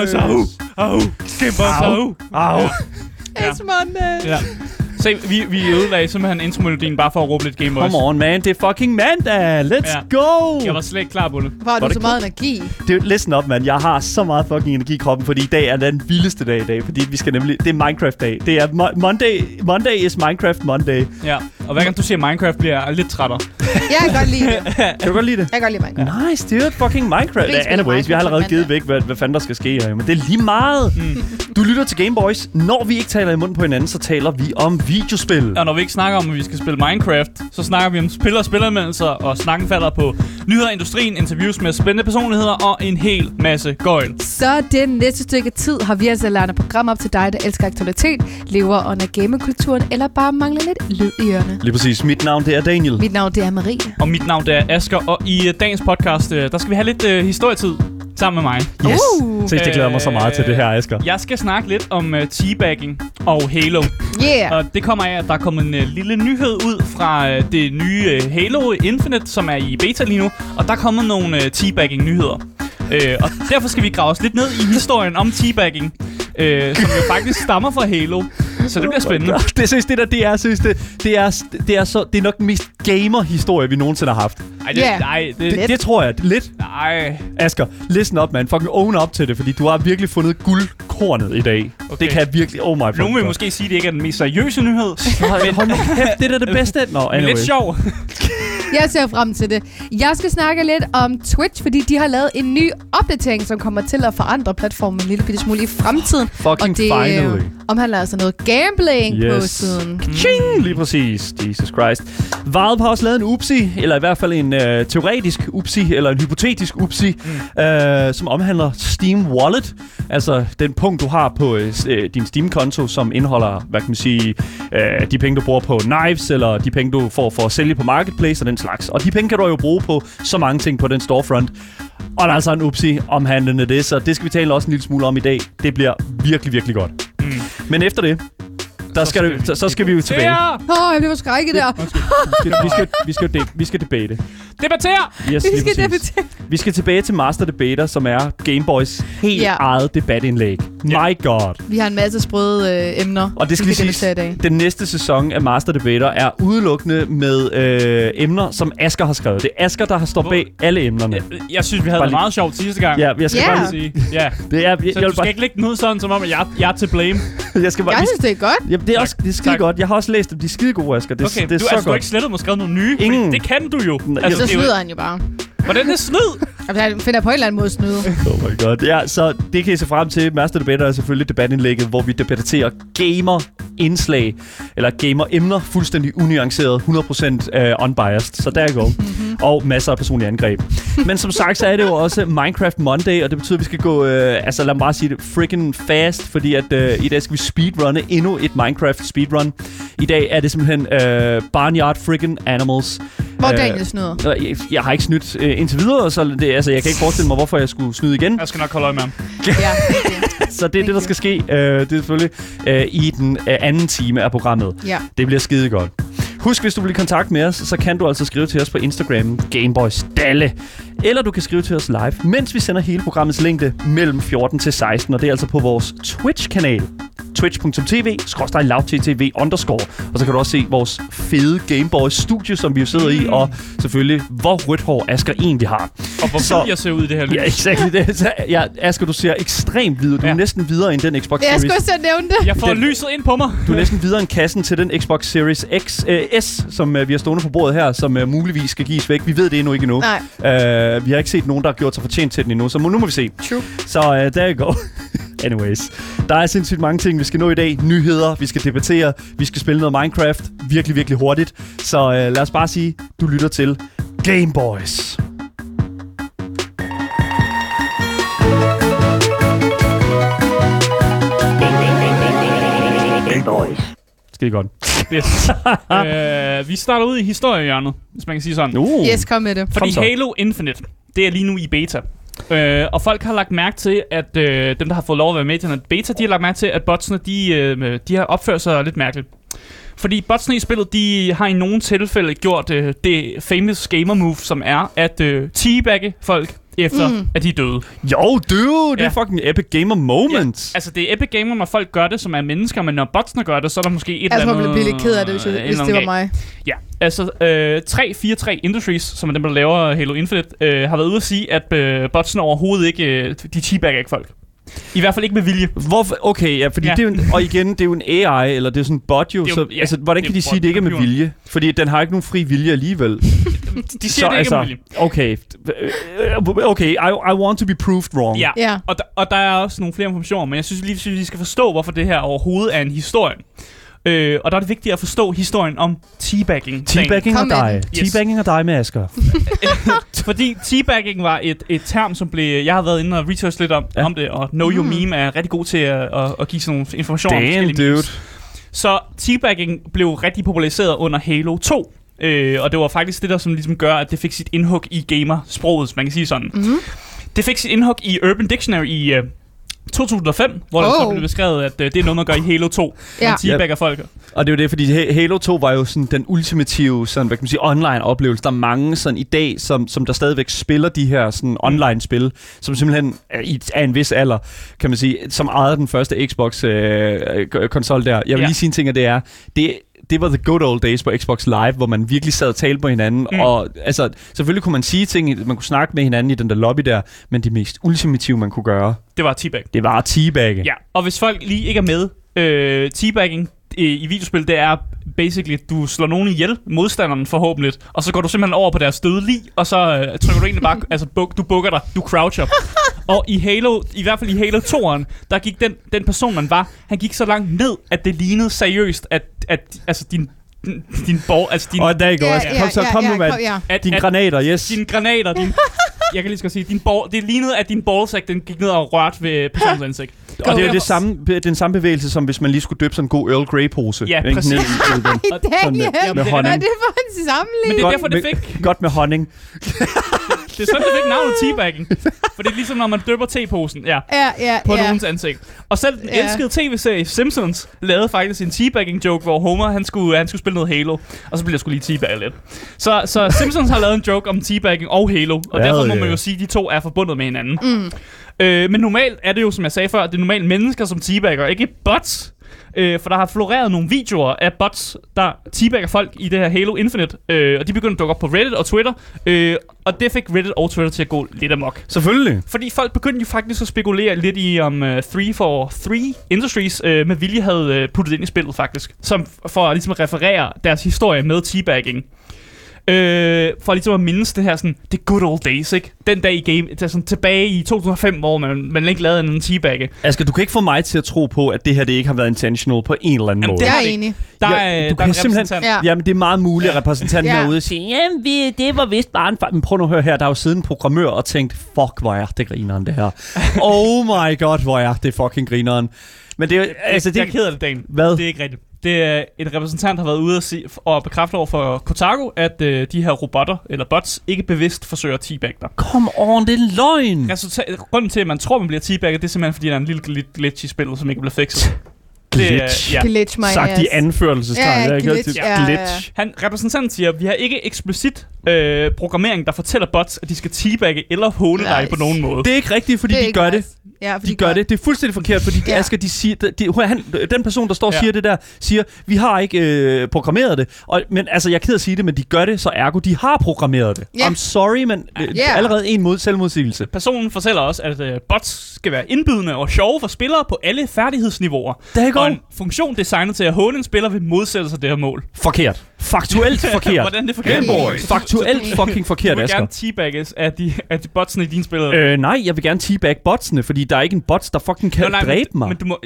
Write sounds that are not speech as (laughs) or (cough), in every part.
Boys, au, au, Game Boys, au, au. It's Monday. Ja. Se, vi, vi ødelagde simpelthen intromelodien bare for at råbe lidt Game Boys. Come on, man. Det er fucking mandag. Let's Ja. go. Jeg var slet ikke klar på det. Hvor har Var du det så meget energi? Det, listen up, man. Jeg har så meget fucking energi i kroppen, fordi i dag er den vildeste dag i dag. Fordi vi skal nemlig... Det er Minecraft-dag. Det er Mo- Monday... Monday is Minecraft Monday. Ja. Og hver gang du siger Minecraft, bliver jeg lidt trættere. (laughs) Jeg kan godt lide det. Kan du godt lide det? Jeg kan godt lide Minecraft. Nice, dude. Fucking Minecraft. Spiller Anyways, vi har allerede givet væk, hvad, hvad fanden der skal ske her. Men det er lige meget. Mm. Du lytter til Game Boys. Når vi ikke taler i munden på hinanden, så taler vi om videospil. Og når vi ikke snakker om, at vi skal spille Minecraft, så snakker vi om spil og spilanmeldelser, og snakken falder på nyheder industrien, interviews med spændende personligheder og en hel masse gøjl. Så det næste stykke tid har vi altså lavet et program op til dig, der elsker aktualitet, lever under gamekulturen, eller bare mangler lidt lyd i ørerne. Lige præcis. Mit navn, det er Daniel. Mit navn, det er Maria. Og mit navn det er Asker, og i øh, dagens podcast, øh, der skal vi have lidt øh, historietid sammen med mig. Yes. Uh. Se, det glæder mig så meget til det her, Asger. Jeg skal snakke lidt om uh, teabagging og Halo. Yeah. Og det kommer af, at der er kommet en uh, lille nyhed ud fra uh, det nye uh, Halo Infinite, som er i beta lige nu. Og der er kommet nogle uh, teabagging-nyheder. Uh, og derfor skal vi grave os lidt ned i historien om teabagging, uh, som jo faktisk stammer fra Halo. Så det bliver spændende. (laughs) Det synes det der, det er, synes det, det er, det er, så, det er nok den mest gamer-historie, vi nogensinde har haft. Ej, det, Ja. nej, det, Det, det tror jeg. Lidt. nej. Asger, listen up, man. Fucking own up til det, fordi du har virkelig fundet guldkornet i dag. Okay. Det kan jeg virkelig... Oh my Nogen vil måske sige, at det ikke er den mest seriøse nyhed. God. Hold nu kæft, det er da det bedste. Nå, (laughs) Men anyway. lidt sjov. (laughs) Jeg ser frem til det. Jeg skal snakke lidt om Twitch, fordi de har lavet en ny opdatering, som kommer til at forandre platformen en lille bitte smule i fremtiden. Fucking og det øh, finally. omhandler altså noget gambling på Yes. siden. Ching! Lige præcis. Jesus Christ. Valve har også lavet en upsi, eller i hvert fald en øh, teoretisk upsi, eller en hypotetisk upsi, mm. øh, som omhandler Steam Wallet. Altså den punkt, du har på øh, øh, din Steam-konto, som indeholder, hvad kan man sige, øh, de penge, du bruger på knives, eller de penge, du får for at sælge på Marketplace og den slags. Og de penge kan du jo bruge på så mange ting på den storefront. Og der er altså en upsi omhandlende det, så det skal vi tale også en lille smule om i dag. Det bliver virkelig, virkelig godt. Mm. Men efter det, der skal, skal du, vi- så, så skal vi jo tilbage. Åh, oh, jeg bliver forskrækket der. Vi skal, vi skal, vi skal, de, vi skal debate. Debatter! Yes, Vi lige skal præcis. debattere. Vi skal tilbage til Master Debater, som er Gameboys helt Ja. eget debatindlæg. My god. Vi har en masse sprøde øh, emner, Og det skal vi skal sige, debattere i dag. den næste sæson af Master Debater er udelukkende med øh, emner, som Asker har skrevet. Det er Asker, der har stået bag alle emnerne. Jeg, jeg synes, vi havde Bare det lige- meget sjovt sidste gang. Ja, jeg skal Ja. bare lige sige. Ja. det er, jeg, Så jeg, du vil skal bare, ikke lægge den ud sådan, som om, at jeg, jeg er til blame. (laughs) jeg skal bare, Jeg synes, det er godt. Ja, det er også det er skide Tak. godt. Jeg har også læst dem. De er skide gode, Asger. Det, Okay, det er du, så altså, du har godt. ikke slettet og skrevet nogle nye. Ingen. Det kan du jo. Nej, Altså, Så er snyder han jo bare. Hvordan er snyd? Altså, han finder på en eller anden måde snyde. Oh my god. Ja, så det kan I se frem til. Master Debater er selvfølgelig debatindlægget, hvor vi debatterer gamer-indslag, eller gamer-emner, fuldstændig unuanceret, 100% uh, unbiased. Så der er go. Mhm. Og masser af personlige angreb. (laughs) Men som sagt, så er det jo også Minecraft Monday, og det betyder, at vi skal gå, øh, altså lad mig bare sige det, freaking fast, fordi at øh, i dag skal vi speedrunne endnu et Minecraft speedrun. I dag er det simpelthen øh, Barnyard Freaking Animals. Hvor Øh, Daniel snyder. og Jeg, jeg har ikke snydt øh, indtil videre, så det, altså, jeg kan ikke forestille mig, hvorfor jeg skulle snyde igen. Jeg skal nok holde øje med ham. Ja, okay. (laughs) Så det er det, der skal ske. Øh, det er selvfølgelig øh, i den øh, anden time af programmet. ja. Det bliver skide godt. Husk, hvis du vil i kontakt med os, så kan du altså skrive til os på Instagram, Gameboys Dalle. Eller du kan skrive til os live, mens vi sender hele programmets længde mellem 14 til 16, og det er altså på vores Twitch-kanal twitch.tv lavttv underscore og så kan du også se vores fede Gameboys studie som vi jo sidder i og selvfølgelig hvor rødt hår Asger egentlig har Og hvor Så- jeg ser ud i det her lys. Ja, exakt. (laughs) Det, så, ja, Asger, du ser ekstremt hvid ud. Du er Ja. næsten videre end den Xbox Jeg Series. skulle også nævne det. Jeg får Den- lyset ind på mig. Du er næsten videre end kassen til den Xbox Series X, øh, S, som øh, vi har stående på bordet her, som øh, muligvis skal gives væk. Vi ved det endnu ikke endnu. Nej, Øh, vi har ikke set nogen, der har gjort sig fortjent til den endnu, så må, nu må vi se. true. Så øh, der go. (laughs) Anyways. Der er sindssygt mange ting, vi skal nå i dag. Nyheder, vi skal debattere, vi skal spille noget Minecraft virkelig, virkelig hurtigt. Så øh, lad os bare sige, du lytter til Game Boys. Skide godt. Yes. (laughs) øh, vi starter ud i historiehjørnet, hvis man kan sige sådan. Uh. Yes, kom med det. Fordi. Halo Infinite, det er lige nu i beta. Øh, og folk har lagt mærke til, at øh, dem, der har fået lov at være med i den her beta, de har lagt mærke til, at botsene, de, øh, de har opført sig lidt mærkeligt. Fordi botsene i spillet, de har i nogle tilfælde gjort øh, det famous gamer move, som er at øh, teabagge folk efter, mm. at de er døde. Jo, dude, det Ja. er fucking epic gamer moment. Altså, det er epic gamer, når folk gør det, som er mennesker, men når botsene gør det, så er der måske et Altså, eller andet... ville blive lidt ked af det, hvis, øh, jeg, en hvis det var mig. Ja, altså øh, 343 Industries, som er dem, der laver Halo Infinite, øh, har været ude at sige, at øh, botsene overhovedet ikke, øh, de teabagger ikke folk. I hvert fald ikke med vilje. Hvorfor? Okay, ja, fordi Ja. det er jo en, og igen, det er jo en AI, eller det er sådan en bot jo, er så jo- ja, altså, hvordan det kan er de sige, at det ikke er med vilje? Fordi den har ikke nogen fri vilje alligevel. (laughs) De siger det ikke med vilje. okay, okay, I, I want to be proved wrong. Ja. Ja. Og, der, og der er også nogle flere informationer, men jeg synes lige, at vi skal forstå, hvorfor det her overhovedet er en historie. Øh, og der er det vigtigt at forstå historien om teabagging. Teabagging og dig. Yes. Teabagging og dig med Asger. (laughs) Fordi teabagging var et, et term, som blev... Jeg har været inde og research lidt om, ja. Om det, og Know Your Mm. Meme er rigtig god til at, at, at give sådan nogle informationer om Damn, forskellige dude. memes. Så teabagging blev rigtig populariseret under Halo 2. Øh, og det var faktisk det, der som ligesom gør, at det fik sit indhug i gamersproget, man kan sige sådan. Mm-hmm. Det fik sit indhug i Urban Dictionary i øh, 2005, hvor oh. der så blev beskrevet, at øh, det er noget, man gør i Halo 2. Ja. Man teabagger folk. Og det er jo det, fordi Ha- Halo 2 var jo sådan den ultimative sådan, hvad kan man sige, online oplevelse. Der er mange sådan i dag, som, som der stadigvæk spiller de her sådan online spil, som simpelthen er i er en vis alder, kan man sige, som ejede den første Xbox øh, øh, konsol der. Jeg vil Ja. ja. lige sige en ting, og det er, det, det var the good old days på Xbox Live, hvor man virkelig sad og talte på hinanden. Mm. Og altså, selvfølgelig kunne man sige ting, man kunne snakke med hinanden i den der lobby der, men det mest ultimative, man kunne gøre, Det var teabag. det var at teabagge. Ja, og hvis folk lige ikke er med, øh, teabagging i, i videospil, det er basically, du slår nogen ihjel, modstanderen forhåbentlig, og så går du simpelthen over på deres døde lig, og så øh, trykker du egentlig bare, (laughs) altså buk, du bukker dig, du croucher. Og i Halo, i hvert fald i Halo 2'eren, der gik den, den person, man var, han gik så langt ned, at det lignede seriøst, at, at altså din, din, din borg, altså din, Og der er godt. Ja, Kom så, kom ja, nu, mand. at, Dine at, granater, yes. dine granater, din, (laughs) jeg kan lige godt sige, din ball, det lignede, at din ballsack, den gik ned og rørte ved personens ansigt. Og det er jo det samme, den samme bevægelse, som hvis man lige skulle døbe sådan en god Earl Grey-pose. Ja, ikke? præcis. Ned i- i den. (laughs) Og- Daniel, med hvad er honning. det for en sammenligning? Men det er Godt derfor, det med- fik Godt med honning. (laughs) Det er sådan, det fik navnet teabagging. For det er ligesom, når man døber teposen ja, Ja, ja, på ja. nogens ansigt. Og selv den Ja. elskede tv-serie Simpsons lavede faktisk en teabagging joke, hvor Homer han skulle, han skulle spille noget Halo. Og så blev jeg skulle lige teabag lidt. Så, så Simpsons har lavet en joke om teabagging og Halo. Og Ja, derfor må ja. man jo sige, at de to er forbundet med hinanden. Mm. Øh, men normalt er det jo, som jeg sagde før, det er normalt mennesker som teabagger, ikke bots. Øh, for der har floreret nogle videoer af bots, der teabagger folk i det her Halo Infinite. Øh, og de begyndte at dukke op på Reddit og Twitter. Øh, og det fik Reddit og Twitter til at gå lidt amok. Selvfølgelig. Fordi folk begyndte jo faktisk at spekulere lidt i, om uh, 343 Industries uh, med vilje havde uh, puttet ind i spillet faktisk. Som for at ligesom at referere deres historie med teabagging. Øh, for ligesom at mindes det her sådan, det good old days, ikke? Den dag i game, det er sådan tilbage i 2005, hvor man, man ikke lavede en teabagge. Asger, du kan ikke få mig til at tro på, at det her det ikke har været intentional på en eller anden Jamen, måde. det Jeg er det enig. Der Ja, er, du der er kan en simpelthen-. Ja. Jamen, det er meget muligt, at repræsentanten Ja. herude og siger, jamen, vi, det var vist bare en fejl. Men prøv nu at høre her, der er jo siden en programmør og tænkt, fuck, hvor er det grineren, det her. (laughs) oh my god, hvor er det fucking grineren. Men det er Altså, det, jeg er det, ked af det, Dan. hvad? Det er ikke rigtigt. Det er en repræsentant har været ude og, sige, og bekræfte over for Kotaku, at øh, de her robotter, eller bots, ikke bevidst forsøger at teabagge dig. Come on, det er løgn. Resultat, grunden til, at man tror, man bliver teabagget, det er simpelthen, fordi der er en lille gl- glitch i spillet, som ikke bliver fikset. Det er- Glitch. ja. Glitch my Sagt ass. i anførselstegn. Ja, ja, glitch, Det- ja, ja. glitch. Han, repræsentanten siger, vi har ikke eksplicit øh, programmering, der fortæller bots, at de skal teabagge eller håne dig Nice. på nogen måde. Det er ikke rigtigt, fordi Det de gør det. Ja, De gør det. Det er fuldstændig forkert, fordi Ja. ja. Asger, de siger, de, han, den person, der står og Ja. siger det der, siger, vi har ikke øh, programmeret det. Og, men altså, jeg er ked at sige det, men de gør det, så ergo, de har programmeret det. Ja. I'm sorry, men øh, allerede en mod selvmodsigelse. Personen fortæller også, at øh, bots skal være indbydende og sjove for spillere på alle færdighedsniveauer. Det er Og godt. en funktion designet til at håne en spiller vil modsætte sig det her mål. Forkert. Faktuelt (laughs) forkert. Hvordan er det forkert? Boys. Faktuelt fucking Du forkert, vil Asger. gerne teabagges af, de, af de botsene i dine spil. Øh, nej, jeg vil gerne teabag botsene, fordi der er ikke en bot, der fucking kan Nå, nej, dræbe men, mig. Men du må...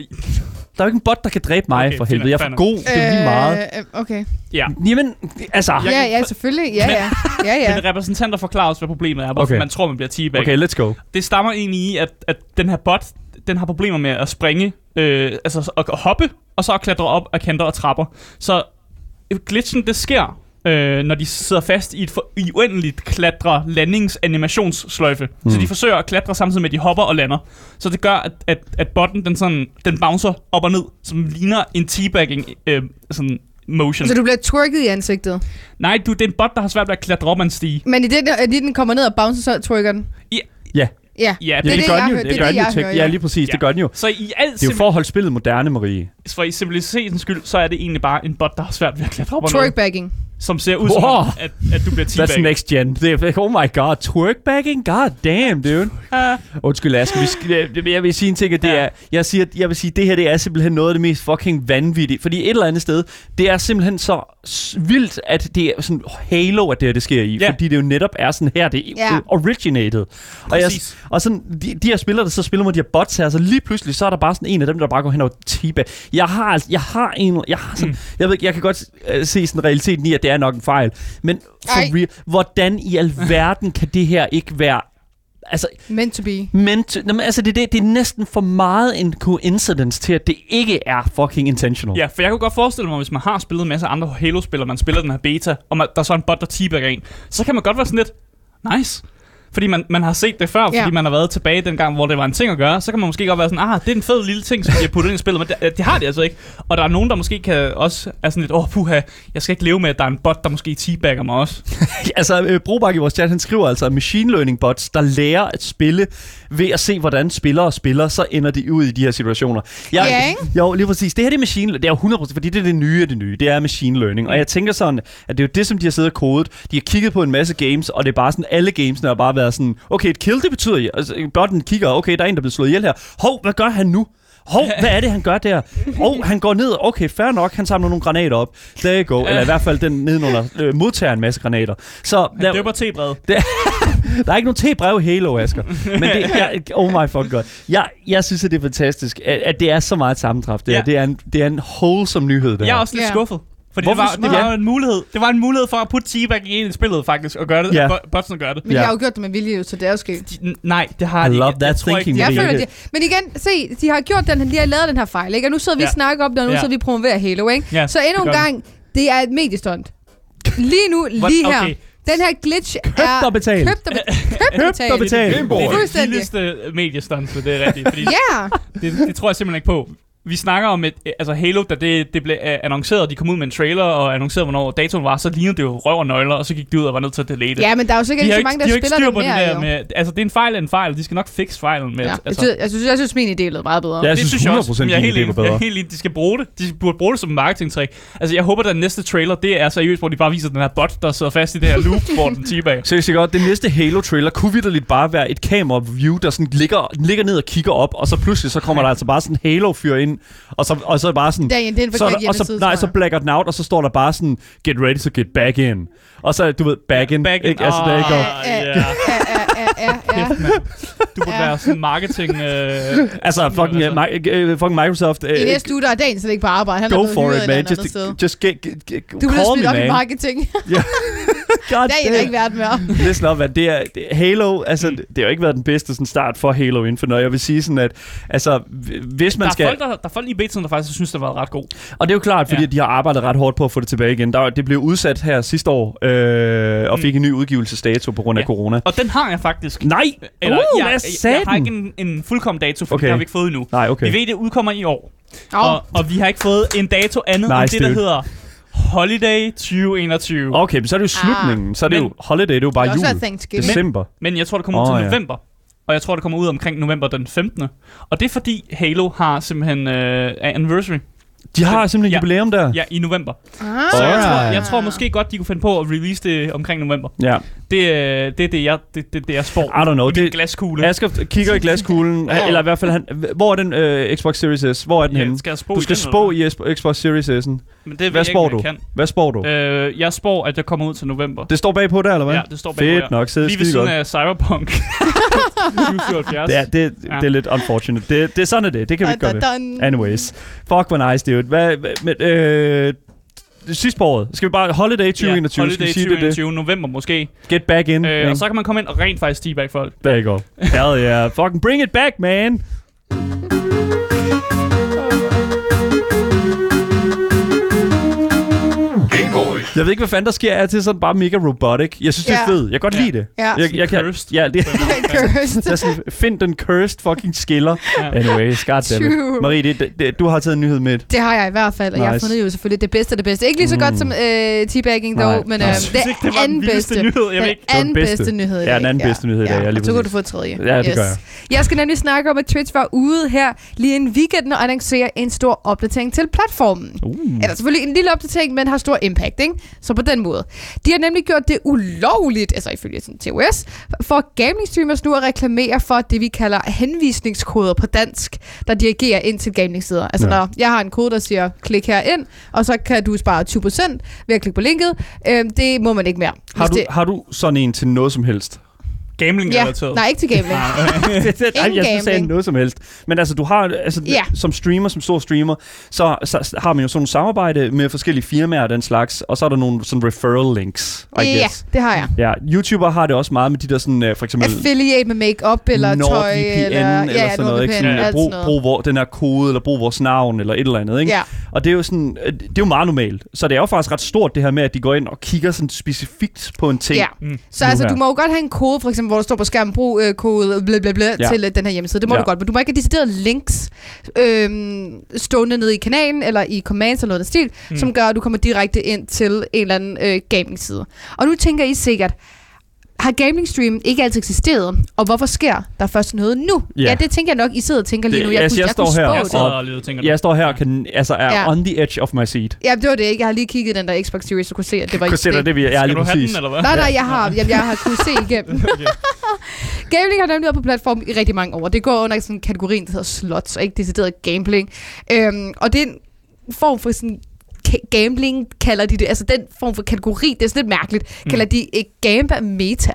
Der er jo ikke en bot, der kan dræbe mig, Okay, for helvede. Jeg er for god. Det er lige meget. Øh, okay. Ja. Jamen, altså... Ja, ja, selvfølgelig. Ja, ja. Ja, ja. Men repræsentanter forklarer os, hvad problemet er, hvorfor Okay. man tror, man bliver teabagget. Okay, let's go. Det stammer egentlig i, at, at den her bot, den har problemer med at springe, øh, altså at hoppe, og så at klatre op af kanter og trapper. Så glitchen, det sker, øh, når de sidder fast i et for, i uendeligt klatre landingsanimationssløjfe. Mm. Så de forsøger at klatre samtidig med, at de hopper og lander. Så det gør, at, at, at botten, den, sådan, den bouncer op og ned, som ligner en teabagging, øh, sådan motion. Så du bliver twerket i ansigtet. Nej, du, det er en bot, der har svært ved at klatre op en stige. Men i det, det den kommer ned og bouncer, så twerker den. Ja, Ja, Ja, ja det, det, det, gør jeg den jo. Det, det gør det, den jo. jeg hører, Ja, ja. lige præcis. Ja. Det gør den jo. Så i al Det er jo for at holde spillet moderne, Marie. for i simplificitens skyld, så er det egentlig bare en bot, der har svært ved at klatre op ad noget, twerkbagging. Som ser ud som, Wow. om, at, at du bliver That's teabag. next gen. Det er, oh my god, twerkbagging? God damn, dude. Undskyld, Aske. Vi skal, jeg- jeg vil sige en ting, at det Ja. er... Jeg, siger, jeg vil sige, at det her det er simpelthen noget af det mest fucking vanvittige. Fordi et eller andet sted, det er simpelthen så vildt, at det er sådan Halo, at det her det sker i. Ja. Fordi det jo netop er sådan her, det er Ja. originated. Og, jeg, og sådan, de, de her spillere, der så spiller med de her bots her, så lige pludselig, så er der bare sådan en af dem, der bare går hen og teabag. Jeg har, altså, jeg har en, jeg har sådan, mm. jeg ved ikke, jeg kan godt uh, se sådan realiteten i, at det er nok en fejl. Men for Ej. real, hvordan i alverden kan det her ikke være Altså, Meant to be. men t- Nå, men altså det, det, det er næsten for meget en coincidence til, at det ikke er fucking intentional. Ja, for jeg kunne godt forestille mig, hvis man har spillet en masse andre Halo-spillere, man spiller den her beta, og man, der er så en bot, der teabagger en, så kan man godt være sådan lidt, nice. Fordi man, man har set det før, fordi Ja. man har været tilbage dengang, hvor det var en ting at gøre, så kan man måske godt være sådan, ah, det er en fed lille ting, som de har puttet ind i spillet, men det, det har de altså ikke. Og der er nogen, der måske kan også er sådan lidt, åh, oh, puha, jeg skal ikke leve med, at der er en bot, der måske teabagger mig også. (laughs) altså, øh, Brobak i vores chat, han skriver altså, machine learning bots, der lærer at spille ved at se, hvordan spillere spiller, så ender de ud i de her situationer. Jeg, Ja, ikke? Jo, lige præcis. Det her det er machine det er jo 100%, fordi det er det nye af det nye. Det er machine learning. Og jeg tænker sådan, at det er jo det, som de har siddet og kodet. De har kigget på en masse games, og det er bare sådan, alle gamesene har bare været sådan, okay, et kill, det betyder, altså, botten kigger, okay, der er en, der bliver slået ihjel her. Hov, hvad gør han nu? Hov, hvad er det, han gør der? Hov, han går ned. Okay, fair nok. Han samler nogle granater op. There you go. Eller i hvert fald den nedenunder øh, modtager en masse granater. Så Han der, døber tebrevet. (laughs) der er ikke nogen te-brev i Halo, Asger. Men det, jeg, oh my fucking god. Jeg, jeg synes, at det er fantastisk, at, at det er så meget sammentræf. Det, Ja. ja. det, er en, det er en wholesome nyhed, det Jeg er her. også lidt Ja. skuffet. Fordi Hvorfor det var, det ja. var jo en mulighed. Det var en mulighed for at putte teabag ind i spillet faktisk, og gøre det. Ja. Ja. Botsen gør det. Men Ja. jeg har jo gjort det med vilje, jo, så det er jo sket. Nej, det har I de love ikke. that jeg thinking, Ikke, Jeg er føler det. Men igen, se, de har gjort den, de har lavet den her fejl, ikke? Og nu sidder vi Ja. og snakker om det, og nu Ja. sidder vi og promoverer Halo, ikke? Ja, Så endnu en gang, det er et mediestunt. Lige nu, lige her. okay. Den her glitch Købt er... og betalt. Købt og, be- købt og betalt. og betalt. Det er det vildeste mediestunt, så det er rigtigt. Fordi Ja! det, det tror jeg simpelthen ikke på. Vi snakker om et, altså Halo, da det, det blev annonceret, de kom ud med en trailer og annoncerede, hvornår datoen var, så lignede det jo røv og nøgler, og så gik de ud og var nødt til at delete det. Ja, men der er jo sikkert de så mange, der de spiller styr det på det mere, der jo. med, altså det er en fejl af en fejl, de skal nok fikse fejlen med, Ja, jeg, altså, synes, jeg, synes, jeg synes, min idé lød meget bedre. Ja, jeg det synes jeg 100% også, men jeg er helt idé var jeg bedre. er helt enig, de skal bruge det. De burde bruge det som en marketingtræk. Altså, jeg håber, at den næste trailer, det er seriøst, hvor de bare viser den her bot, der sidder fast i det her loop, (laughs) hvor den teabag. Seriøst godt, det næste Halo-trailer kunne vidderligt bare være et kamera-view, der sådan ligger, ligger ned og kigger op, og så pludselig så kommer der altså bare sådan en Halo-fyr ind, og så, og så bare sådan... Det er, det er en så, der- og så, nej, så blacker den out, og så står der bare sådan, get ready to get back in. Og så, du ved, back in. Back in. Ikke? Altså, der ikke går. Ah, ja, ja. Du burde være sådan marketing... Øh, Altså, fucking, uh, mi- uh, fucking Microsoft. Uh, I næste uge, der er dagen slet ikke på arbejde. Han er go for it, man. Just, just get, get, get Du bliver call smidt me, op i man. marketing. (laughs) (laughs) God Dagen er ikke værd mere. Listen op, at det er, det, Halo, altså, det, det har jo ikke været den bedste sådan, start for Halo Infinite, og jeg vil sige sådan, at altså, hvis man der, er skal... folk, der, der er folk i betaen, der faktisk synes, det har været ret god. Og det er jo klart, fordi Ja. de har arbejdet ret hårdt på at få det tilbage igen. Der, det blev udsat her sidste år, øh, og fik en ny udgivelsesdato på grund af Mm. Ja. corona. Og den har jeg faktisk. Nej! Eller, uh, jeg, hvad jeg, jeg, har ikke en, en fuldkommen dato, for. Okay. det har vi ikke fået endnu. Nej, okay. Vi ved, det udkommer i år. Oh. Og, og vi har ikke fået en dato andet Nice, end det, der dude. hedder Holiday 2021. Okay, men så er det jo slutningen. Så er det Men- jo holiday, det er jo bare Det er jul. Thanksgiving. December. Men jeg tror, det kommer ud til ja. november. Og jeg tror, det kommer ud omkring november den 15. Og det er fordi Halo har simpelthen øh, anniversary. De har simpelthen Ja. jubilæum der. Ja, i november. Ah. Så jeg tror, Alright. jeg tror måske godt, de kunne finde på at release det omkring november. Ja. Det, øh, det er det, jeg, det, det, det jeg spår. I don't know. I Det, glaskugle. Asger kigger i glaskuglen, eller i hvert fald, han, hvor er den øh, Xbox Series S? Hvor er den Ja, henne? skal jeg spå Du skal spå i Xbox- Series S'en. hvad? Men det Hvad ikke, spår du? kan. Hvad spår du? Øh, jeg spår, at jeg kommer ud til november. Det står bagpå der, eller hvad? Ja, det står bagpå, Fedt ja. nok, så Lige ved siden af Cyberpunk (laughs) 2077. Det er, det, Ja. det er lidt unfortunate. Det, det er sådan, det. Det kan vi ikke gøre ved. Anyways. Fuck, hvor nice, dude. Hvad, hvad, men, øh, sidst på året. Skal vi bare Holiday 2021? Ja, Holiday vi sige det, det? 2021, november måske. Get back in. Øh, og så kan man komme ind og rent faktisk teabag folk. Der go. (laughs) Hell yeah. Fucking bring it back, man. Jeg ved ikke, hvad fanden der sker af til sådan bare mega robotic. Jeg synes, det er Ja. fedt. Jeg kan godt Ja. lide det. Ja. Jeg, jeg kan, Cursed. ja, det (laughs) (laughs) Cursed. jeg er sådan, find den cursed fucking skiller. Ja. Anyways, goddammit. True. Marie, det, det, det, du har taget en nyhed med. Det har jeg i hvert fald, og jeg har Nice. fundet jo selvfølgelig det bedste af det bedste. Ikke lige så godt Mm. som øh, teabagging Nej. dog, men Jeg øh, synes det ikke, det var anden den vildeste bedste. nyhed. Jeg ved Den ikke. var den anden bedste. bedste nyhed i Ja, dag. den anden bedste nyhed i dag, ja, lige og så kan præcis. du få et tredje. Ja, det gør jeg. Jeg skal nemlig snakke om, at Twitch var ude her lige en weekend og annoncere en stor opdatering til platformen. Uh. Eller selvfølgelig en lille opdatering, men har stor impact, ikke? Så på den måde. De har nemlig gjort det ulovligt, altså ifølge sådan TOS, for gaming streamers nu at reklamere for det, vi kalder henvisningskoder på dansk, der dirigerer ind til gaming-sider. Altså Ja. når jeg har en kode, der siger, klik her ind, og så kan du spare 20% ved at klikke på linket. Øh, det må man ikke mere. Har, du, det, har du sådan en til noget som helst? Gambling ja, relateret. nej, ikke til gaming. (laughs) (laughs) det, det, Ingen jeg synes, gambling. noget som helst. Men altså, du har, altså, Ja. som streamer, som stor streamer, så, så har man jo sådan nogle samarbejde med forskellige firmaer og den slags, og så er der nogle sådan referral links, I ja, guess. det har jeg. Ja, YouTuber har det også meget med de der sådan, uh, for eksempel... Affiliate med makeup eller tøj. NordVPN eller, eller, ja, sådan noget, ikke? Sådan, alt brug, sådan noget. brug vor, den her kode, eller brug vores navn, eller et eller andet, ikke? Ja, Og det er jo sådan, øh, det er jo meget normalt. Så det er jo faktisk ret stort, det her med, at de går ind og kigger sådan specifikt på en ting. ja. Mm. Så altså, her. du må jo godt have en kode, for eksempel, hvor der står på skærmen, brug øh, kode bla bla bla, Ja. til øh, den her hjemmeside. Det må Ja. du godt, men du må ikke have decideret links øhm, stående nede i kanalen, eller i commands eller noget af stil, mm. som gør, at du kommer direkte ind til en eller anden øh, gaming-side. Og nu tænker I sikkert, har gaming stream ikke altid eksisteret, og hvorfor sker der først noget nu? Ja. Ja, det tænker jeg nok, I sidder og tænker lige Det- nu. Jeg, altså, kunne, jeg jeg, står kunne her Jeg det. og og tænker, Jeg står her og kan, altså er Ja. on the edge of my seat. Ja, det var det ikke. Jeg har lige kigget den der Xbox Series, og kunne se, at det var Kunne se dig, det vi er Skal lige du have præcis. den, eller hvad? Nej, nej, jeg har, jamen, jeg har kunnet se (laughs) igennem. Okay. Gambling har nemlig været på platformen i rigtig mange år. Det går under sådan en kategori, der hedder slots, og ikke decideret gambling. Øhm, og det er en form for sådan gambling, kalder de det. Altså den form for kategori, det er sådan lidt mærkeligt, Mm. kalder de et gamba meta.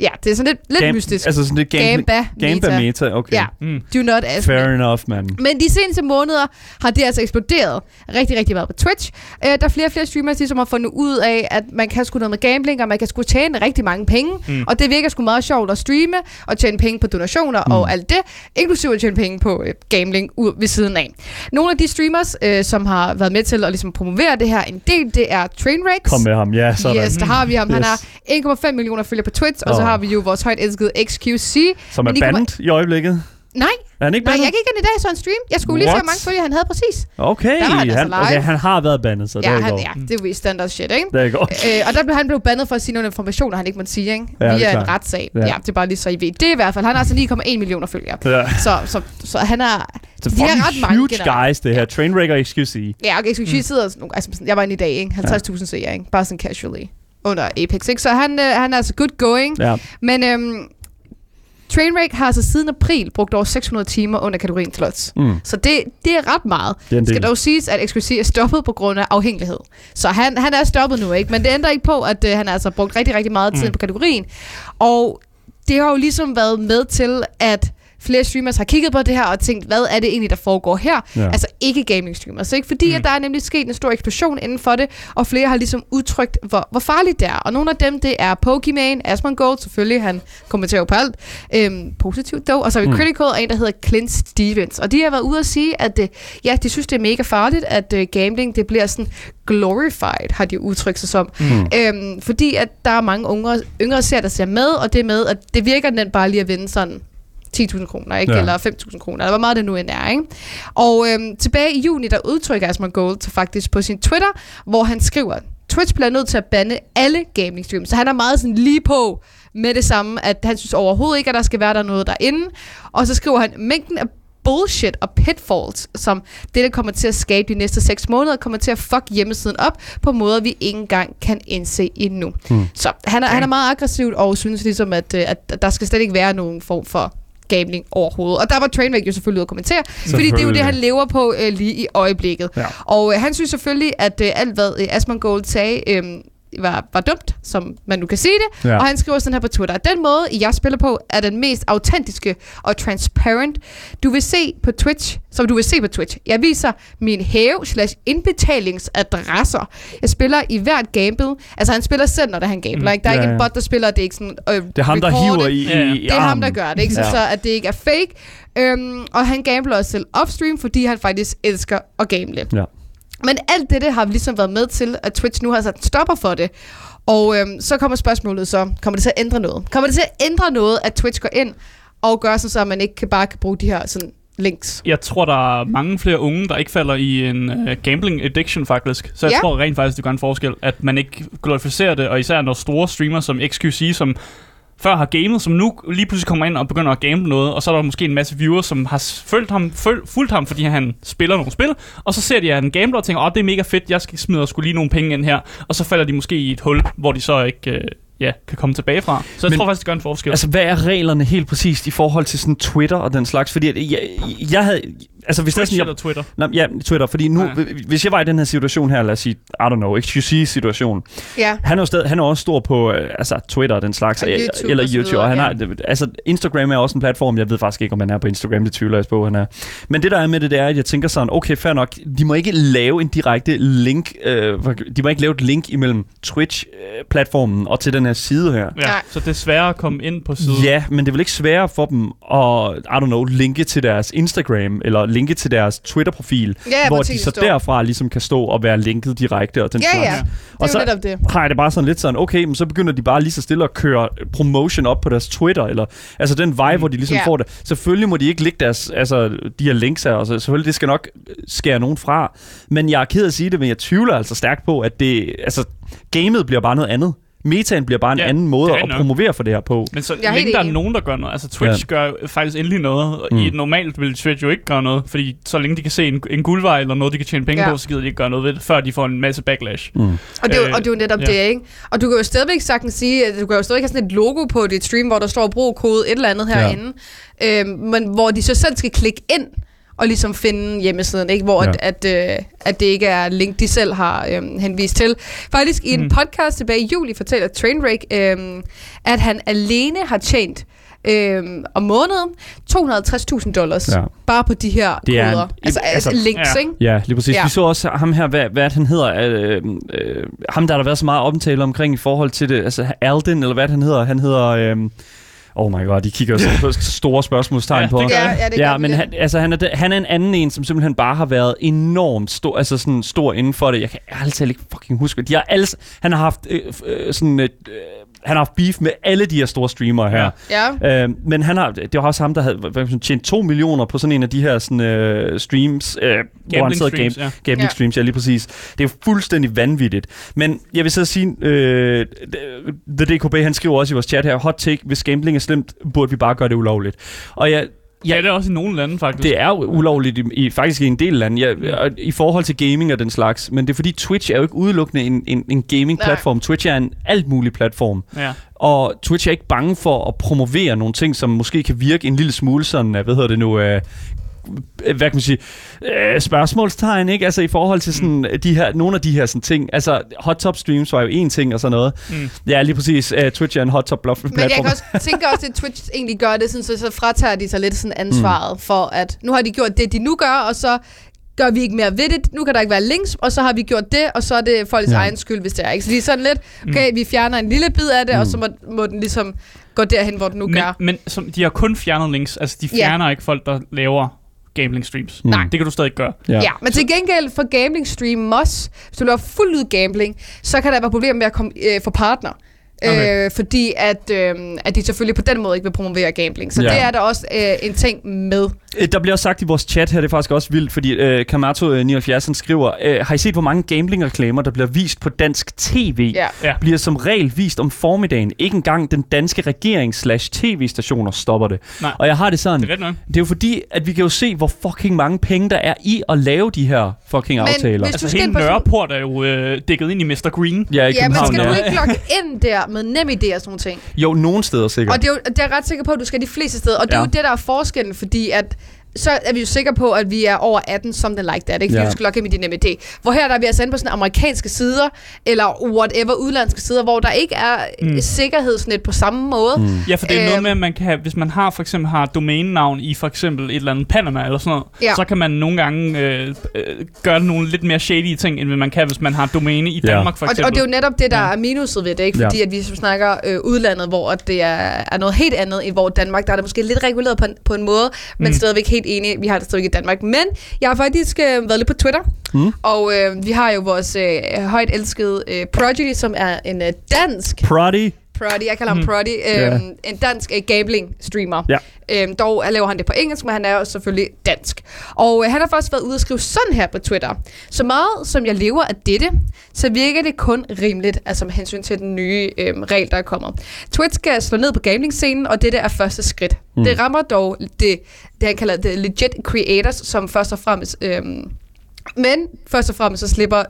Ja, det er sådan lidt, lidt Gam- mystisk. Altså sådan det gambling. Gamba meta. Gamba meta, okay. Ja, Mm. do not ask me. Fair enough, man. Men de seneste måneder har det altså eksploderet rigtig, rigtig meget på Twitch. Øh, der er flere og flere streamers, som har fundet ud af, at man kan sgu noget med gambling, og man kan sgu tjene rigtig mange penge. Mm. Og det virker sgu meget sjovt at streame, og tjene penge på donationer mm. og alt det, inklusive at tjene penge på øh, gambling ud ved siden af. Nogle af de streamers, øh, som har været med til at ligesom, promovere det her en del, det er Trainwreck. Kom med ham, ja, sådan. Yes, der har vi ham. Han Yes. har 1,5 millioner følgere på Twitch, og så. Har vi jo vores højt elskede XQC. Som er Men I kommer- bandet i øjeblikket. Nej, Er han ikke nej, bandet? jeg gik ind i dag så en stream. Jeg skulle lige se, What? hvor mange følgere han havde præcis. Okay, Der var han altså han, okay, han har været bandet, så Ja, der han, går. ja, det er jo standard shit, ikke? Der går. Øh, og der blev han blev bandet for at sige nogle informationer, han ikke måtte sige, ikke? Ja, det er Via en retssag. Ja. Ja. ja. det er bare lige så I ved. Det er i hvert fald. Han har altså 9,1 millioner følgere. Ja. Så, så, så han er... Så De er ret mange huge generelt. guys, det her. Trainwreck og XQC. Ja, okay, XQC mm. sidder... Altså, sådan- jeg var inde i dag, ikke? 50.000 seere, ikke? Bare sådan casually. Under Apex, ikke? Så han, øh, han er altså good going. Ja. Men øhm, Trainwreck har altså siden april brugt over 600 timer under kategorien slots. Mm. Så det, det er ret meget. Det er skal dog siges, at XQC er stoppet på grund af afhængighed. Så han, han er stoppet nu, ikke? Men det ændrer ikke på, at øh, han har altså brugt rigtig, rigtig meget tid mm. på kategorien. Og det har jo ligesom været med til, at flere streamers har kigget på det her og tænkt, hvad er det egentlig, der foregår her? Ja. Altså ikke gaming streamers, ikke? Fordi Mm. at der er nemlig sket en stor eksplosion inden for det, og flere har ligesom udtrykt, hvor, hvor farligt det er. Og nogle af dem, det er Pokimane, Asmongold, selvfølgelig, han kommenterer jo på alt. Øhm, positivt dog. Og så har vi Mm. Critical, og en, der hedder Clint Stevens. Og de har været ude at sige, at øh, ja, de synes, det er mega farligt, at øh, gambling, det bliver sådan glorified, har de udtrykt sig som. Mm. Øhm, fordi at der er mange yngre, yngre ser, der ser med, og det med, at det virker nemt bare lige at vinde sådan 10.000 kroner, ikke? Ja. Eller 5.000 kroner, eller hvor meget det nu end er, ikke? Og øhm, tilbage i juni, der udtrykker Asmund Gold faktisk på sin Twitter, hvor han skriver, Twitch bliver nødt til at bande alle gaming streams. Så han er meget sådan lige på med det samme, at han synes overhovedet ikke, at der skal være der noget derinde. Og så skriver han, mængden af bullshit og pitfalls, som det, der kommer til at skabe de næste 6 måneder, kommer til at fuck hjemmesiden op på måder, vi ikke engang kan indse endnu. Hmm. Så han er, han er meget aggressivt og synes ligesom, at, øh, at der skal slet ikke være nogen form for gambling overhovedet. Og der var Trainwreck jo selvfølgelig ude at kommentere, fordi det er jo det, han lever på øh, lige i øjeblikket. Ja. Og øh, han synes selvfølgelig, at øh, alt hvad øh, Asmund Gold sagde, øh, var, var dumt, som man nu kan sige det. Ja. Og han skriver sådan her på Twitter. Den måde, jeg spiller på, er den mest autentiske og transparent. Du vil se på Twitch, som du vil se på Twitch. Jeg viser min hæve slash indbetalingsadresser. Jeg spiller i hvert gamble. Altså han spiller selv, når det er, han gambler. Mm. Ikke? Der er Ja, ikke en bot, der spiller, det er ikke sådan... Øh, Det er ham, der recorde hiver det. i, Ja, i, i Det er ham, der gør det, ikke? Så, Ja. så at det ikke er fake. Øhm, og han gambler også selv upstream, fordi han faktisk elsker at gamble. Ja. Men alt det, har ligesom været med til, at Twitch nu har sat en stopper for det. Og øhm, så kommer spørgsmålet så, kommer det til at ændre noget? Kommer det til at ændre noget, at Twitch går ind og gør sådan, så at man ikke bare kan bruge de her sådan, links? Jeg tror, der er mange flere unge, der ikke falder i en uh, gambling addiction faktisk. Så jeg Ja. tror rent faktisk, det gør en forskel, at man ikke glorificerer det, og især når store streamere som XQC, som før har gamet, som nu lige pludselig kommer ind og begynder at gamble noget, og så er der måske en masse viewers, som har følgt ham, føl, fulgt ham, fordi han spiller nogle spil, og så ser de, at han gambler og tænker, åh, det er mega fedt, jeg skal smide sgu lige nogle penge ind her, og så falder de måske i et hul, hvor de så ikke øh, ja, kan komme tilbage fra. Så jeg Men- tror faktisk, det gør en forskel. Altså, hvad er reglerne helt præcist i forhold til sådan Twitter og den slags? Fordi at jeg, jeg havde... Altså, hvis det er Twitch sådan, jeg, Twitter. Nå, ja, Twitter, fordi nu, Nej. hvis jeg var i den her situation her, lad os sige, I don't know, XQC-situation, Ja. han er jo stadig, han er også stor på øh, altså, Twitter og den slags, Og øh, YouTube eller og så YouTube, og han videre, har, altså, Instagram er også en platform, jeg ved faktisk ikke, om han er på Instagram, det tvivler jeg på, han er. Men det der er med det, det er, at jeg tænker sådan, okay, fair nok, de må ikke lave en direkte link, øh, de må ikke lave et link imellem Twitch-platformen og til den her side her. Ja, Nej. så det er sværere at komme ind på siden. Ja, men det er vel ikke sværere for dem at, I don't know, linke til deres Instagram, eller linke til deres Twitter-profil, Ja, hvor de så står. derfra ligesom kan stå og være linket direkte og den Ja, slags. ja. Det Og er så jo netop det. har jeg det bare sådan lidt sådan, okay, men så begynder de bare lige så stille at køre promotion op på deres Twitter, eller altså den vej, Mm. hvor de ligesom Ja. får det. Selvfølgelig må de ikke lægge deres, altså de her links her, og så selvfølgelig det skal nok skære nogen fra. Men jeg er ked af at sige det, men jeg tvivler altså stærkt på, at det, altså gamet bliver bare noget andet. Metaen bliver bare en Ja, anden måde at nok. promovere for det her på. Men så Jeg er længe der er nogen, der gør noget. Altså Twitch ja. gør faktisk endelig noget. Mm. I normalt vil Twitch jo ikke gøre noget, fordi så længe de kan se en, en guldvej eller noget, de kan tjene penge Ja. på, så gider de ikke gøre noget ved det, før de får en masse backlash. Mm. Og det, er, Øh, og det er jo netop ja. det, ikke? Og du kan jo stadigvæk sagtens sige, at du kan jo stadigvæk have sådan et logo på dit stream, hvor der står brug kode et eller andet herinde. Ja. Øhm, men hvor de så selv skal klikke ind og ligesom finde hjemmesiden, ikke? Hvor Ja. at, at, øh, at det ikke er link, de selv har øhm, henvist til. Faktisk i en Mm. podcast tilbage i juli fortæller Trainwreck, øhm, at han alene har tjent øhm, om måneden 250.000 dollars. Ja. Bare på de her Det er en- koder. altså, altså- altså links, Ja. ikke? Ja, lige præcis. Ja. Vi så også ham her, hvad, hvad han hedder, øh, øh, ham der har der været så meget omtale omkring i forhold til det, altså Alden, eller hvad han hedder, han hedder, øh, oh my god, de kigger sådan på (laughs) store spørgsmålstegn Ja, på. det gør Ja, ja, det ja, gør men det. han, altså, han, er, han er en anden en, som simpelthen bare har været enormt stor, altså sådan stor inden for det. Jeg kan ærligt ikke fucking huske. De har alle, han har haft øh, øh, sådan et, øh, han har haft beef med alle de her store streamere her. Ja. Ja. Øh, men han har, det var også ham, der havde sige, tjent 2 millioner på sådan en af de her sådan, øh, streams, øh, hvor han Gambling sidder og game, streams, ja. gambling Ja. streams, ja lige præcis. Det er jo fuldstændig vanvittigt. Men jeg vil så sige, øh, The DKB, han skriver også i vores chat her, hot take, hvis gambling er slemt, burde vi bare gøre det ulovligt. Og jeg, Ja, det er også i nogle lande, faktisk. det er jo ulovligt i, i faktisk i en del lande, ja, i forhold til gaming og den slags. Men det er fordi Twitch er jo ikke udelukkende en, en, en gaming-platform. Twitch er en alt mulig platform. Ja. Og Twitch er ikke bange for at promovere nogle ting, som måske kan virke en lille smule sådan, øh, hvad hedder det nu, øh, hvad kan man sige, øh, spørgsmålstegn, ikke? Altså i forhold til sådan, mm. de her, nogle af de her sådan ting. Altså hot top streams var jo en ting og sådan noget. Mm. Ja, lige præcis. Uh, Twitch er en hot top platform. Men jeg kan også tænke også, at Twitch egentlig gør det, sådan, så, så fratager de sig lidt sådan ansvaret mm. for, at nu har de gjort det, de nu gør, og så gør vi ikke mere ved det. Nu kan der ikke være links, og så har vi gjort det, og så er det folks Ja. egen skyld, hvis det er. Ikke? Så de er sådan lidt, okay, vi fjerner en lille bid af det, mm. og så må, må den ligesom gå derhen, hvor den nu Men, gør. men som, de har kun fjernet links. Altså, de fjerner ikke folk, der laver gambling streams. Mm. Nej. Det kan du stadig gøre. Ja. Ja. men til gengæld for Gambling Stream Moss, hvis du laver fuld ud gambling, så kan der være problemer med at komme, øh, få partner. Okay. Øh, fordi at, øh, at de selvfølgelig på den måde ikke vil promovere gambling. Så Ja. det er der også øh, en ting med. Øh, Der bliver også sagt i vores chat her, det er faktisk også vildt, fordi øh, Kamato79 han skriver, øh, har I set, hvor mange gambling-reklamer, der bliver vist på dansk tv? Ja. Ja. Bliver som regel vist om formiddagen. Ikke engang den danske regering slash tv-stationer stopper det. Nej. Og jeg har det sådan, Det er ret nok. det er jo fordi, at vi kan jo se, hvor fucking mange penge der er i at lave de her fucking Men aftaler. hvis- Altså, skal hele ind på sådan- Nørreport er jo øh, dækket ind i Mr. Green. Ja, i Ja, men København, skal du ja. ikke logge ind der med NemID og sådan nogle ting? Jo, nogen steder sikkert. Og det er, jo, det er jeg ret sikker på, at du skal de fleste steder. Og det er Ja. jo det, der er forskellen, fordi at så er vi jo sikre på, at vi er over 18, something like that, ikke? Fordi Ja. ja. du skal logge ind med din NemID. Hvor her der er vi altså inde på sådan amerikanske sider, eller whatever, udlandske sider, hvor der ikke er Mm. sikkerhedsnet på samme måde. Mm. Ja, for det er noget Øhm. med, at man kan have, hvis man har for eksempel har domænenavn i for eksempel et eller andet Panama eller sådan noget, Ja. så kan man nogle gange øh, øh, gøre nogle lidt mere shady ting, end man kan, hvis man har domæne i Ja. Danmark for Og, eksempel. og det er jo netop det, der Ja. er minuset ved det, ikke? Ja. Fordi at vi som snakker øh, udlandet, hvor at det er, er noget helt andet, end hvor Danmark, der er det måske lidt reguleret på en, på en måde, men Mm. stadigvæk helt helt enig. Vi har det stadig i Danmark. Men jeg har faktisk øh, været lidt på Twitter. Mm. Og øh, vi har jo vores øh, højt elskede øh, Prodigy, som er en øh, dansk Prodigy. Prodigy, jeg kalder ham Mhm. Prodigy, øh, Ja. en dansk øh, gambling-streamer. Ja. Øhm, dog laver han det på engelsk, men han er jo selvfølgelig dansk. Og øh, han har faktisk været ude og skrive sådan her på Twitter. Så meget som jeg lever af dette, så virker det kun rimeligt, altså med hensyn til den nye øh, regel, der er kommet. Twitch skal slå ned på gambling-scenen, og dette er første skridt. Mm. Mm. Det rammer dog det, det, han kalder det legit creators, som først og fremmest... Øh, men først og fremmest så slipper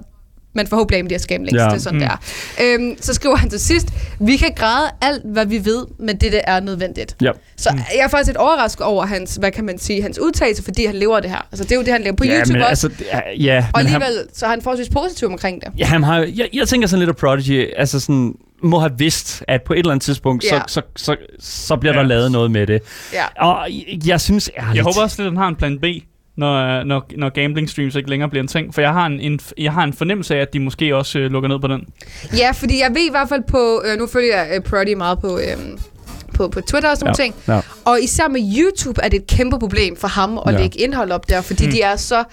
man forhåbentlig af de her scamlinks. Ja. Det er sådan, Mm. mm. det er. Øhm, så skriver han til sidst, vi kan græde alt, hvad vi ved, men det der er nødvendigt. Ja. Så mm. jeg er faktisk lidt overrasket over hans, hvad kan man sige, hans udtalelse, fordi han lever det her. Altså det er jo det, han lever på ja, YouTube men også. altså, ja, ja, og men han, alligevel, så er han forholdsvis positiv omkring det. ja, han har, jeg, jeg tænker sådan lidt, at Prodigy altså sådan, må have vidst, at på et eller andet tidspunkt, Ja. så, så, så, så bliver Ja. der lavet noget med det. Ja. Og jeg, jeg synes ærligt... Jeg håber også lidt, at han har en plan B, når, når, når gambling streams ikke længere bliver en ting. For jeg har en, en, jeg har en fornemmelse af, at de måske også øh, lukker ned på den. ja, fordi jeg ved i hvert fald på, øh, nu følger jeg øh, Prodigy meget på... Øh, på, på Twitter og sådan nogle ting. Ja. Og især med YouTube er det et kæmpe problem for ham at Ja. ja. lægge indhold op der, fordi mm. de er så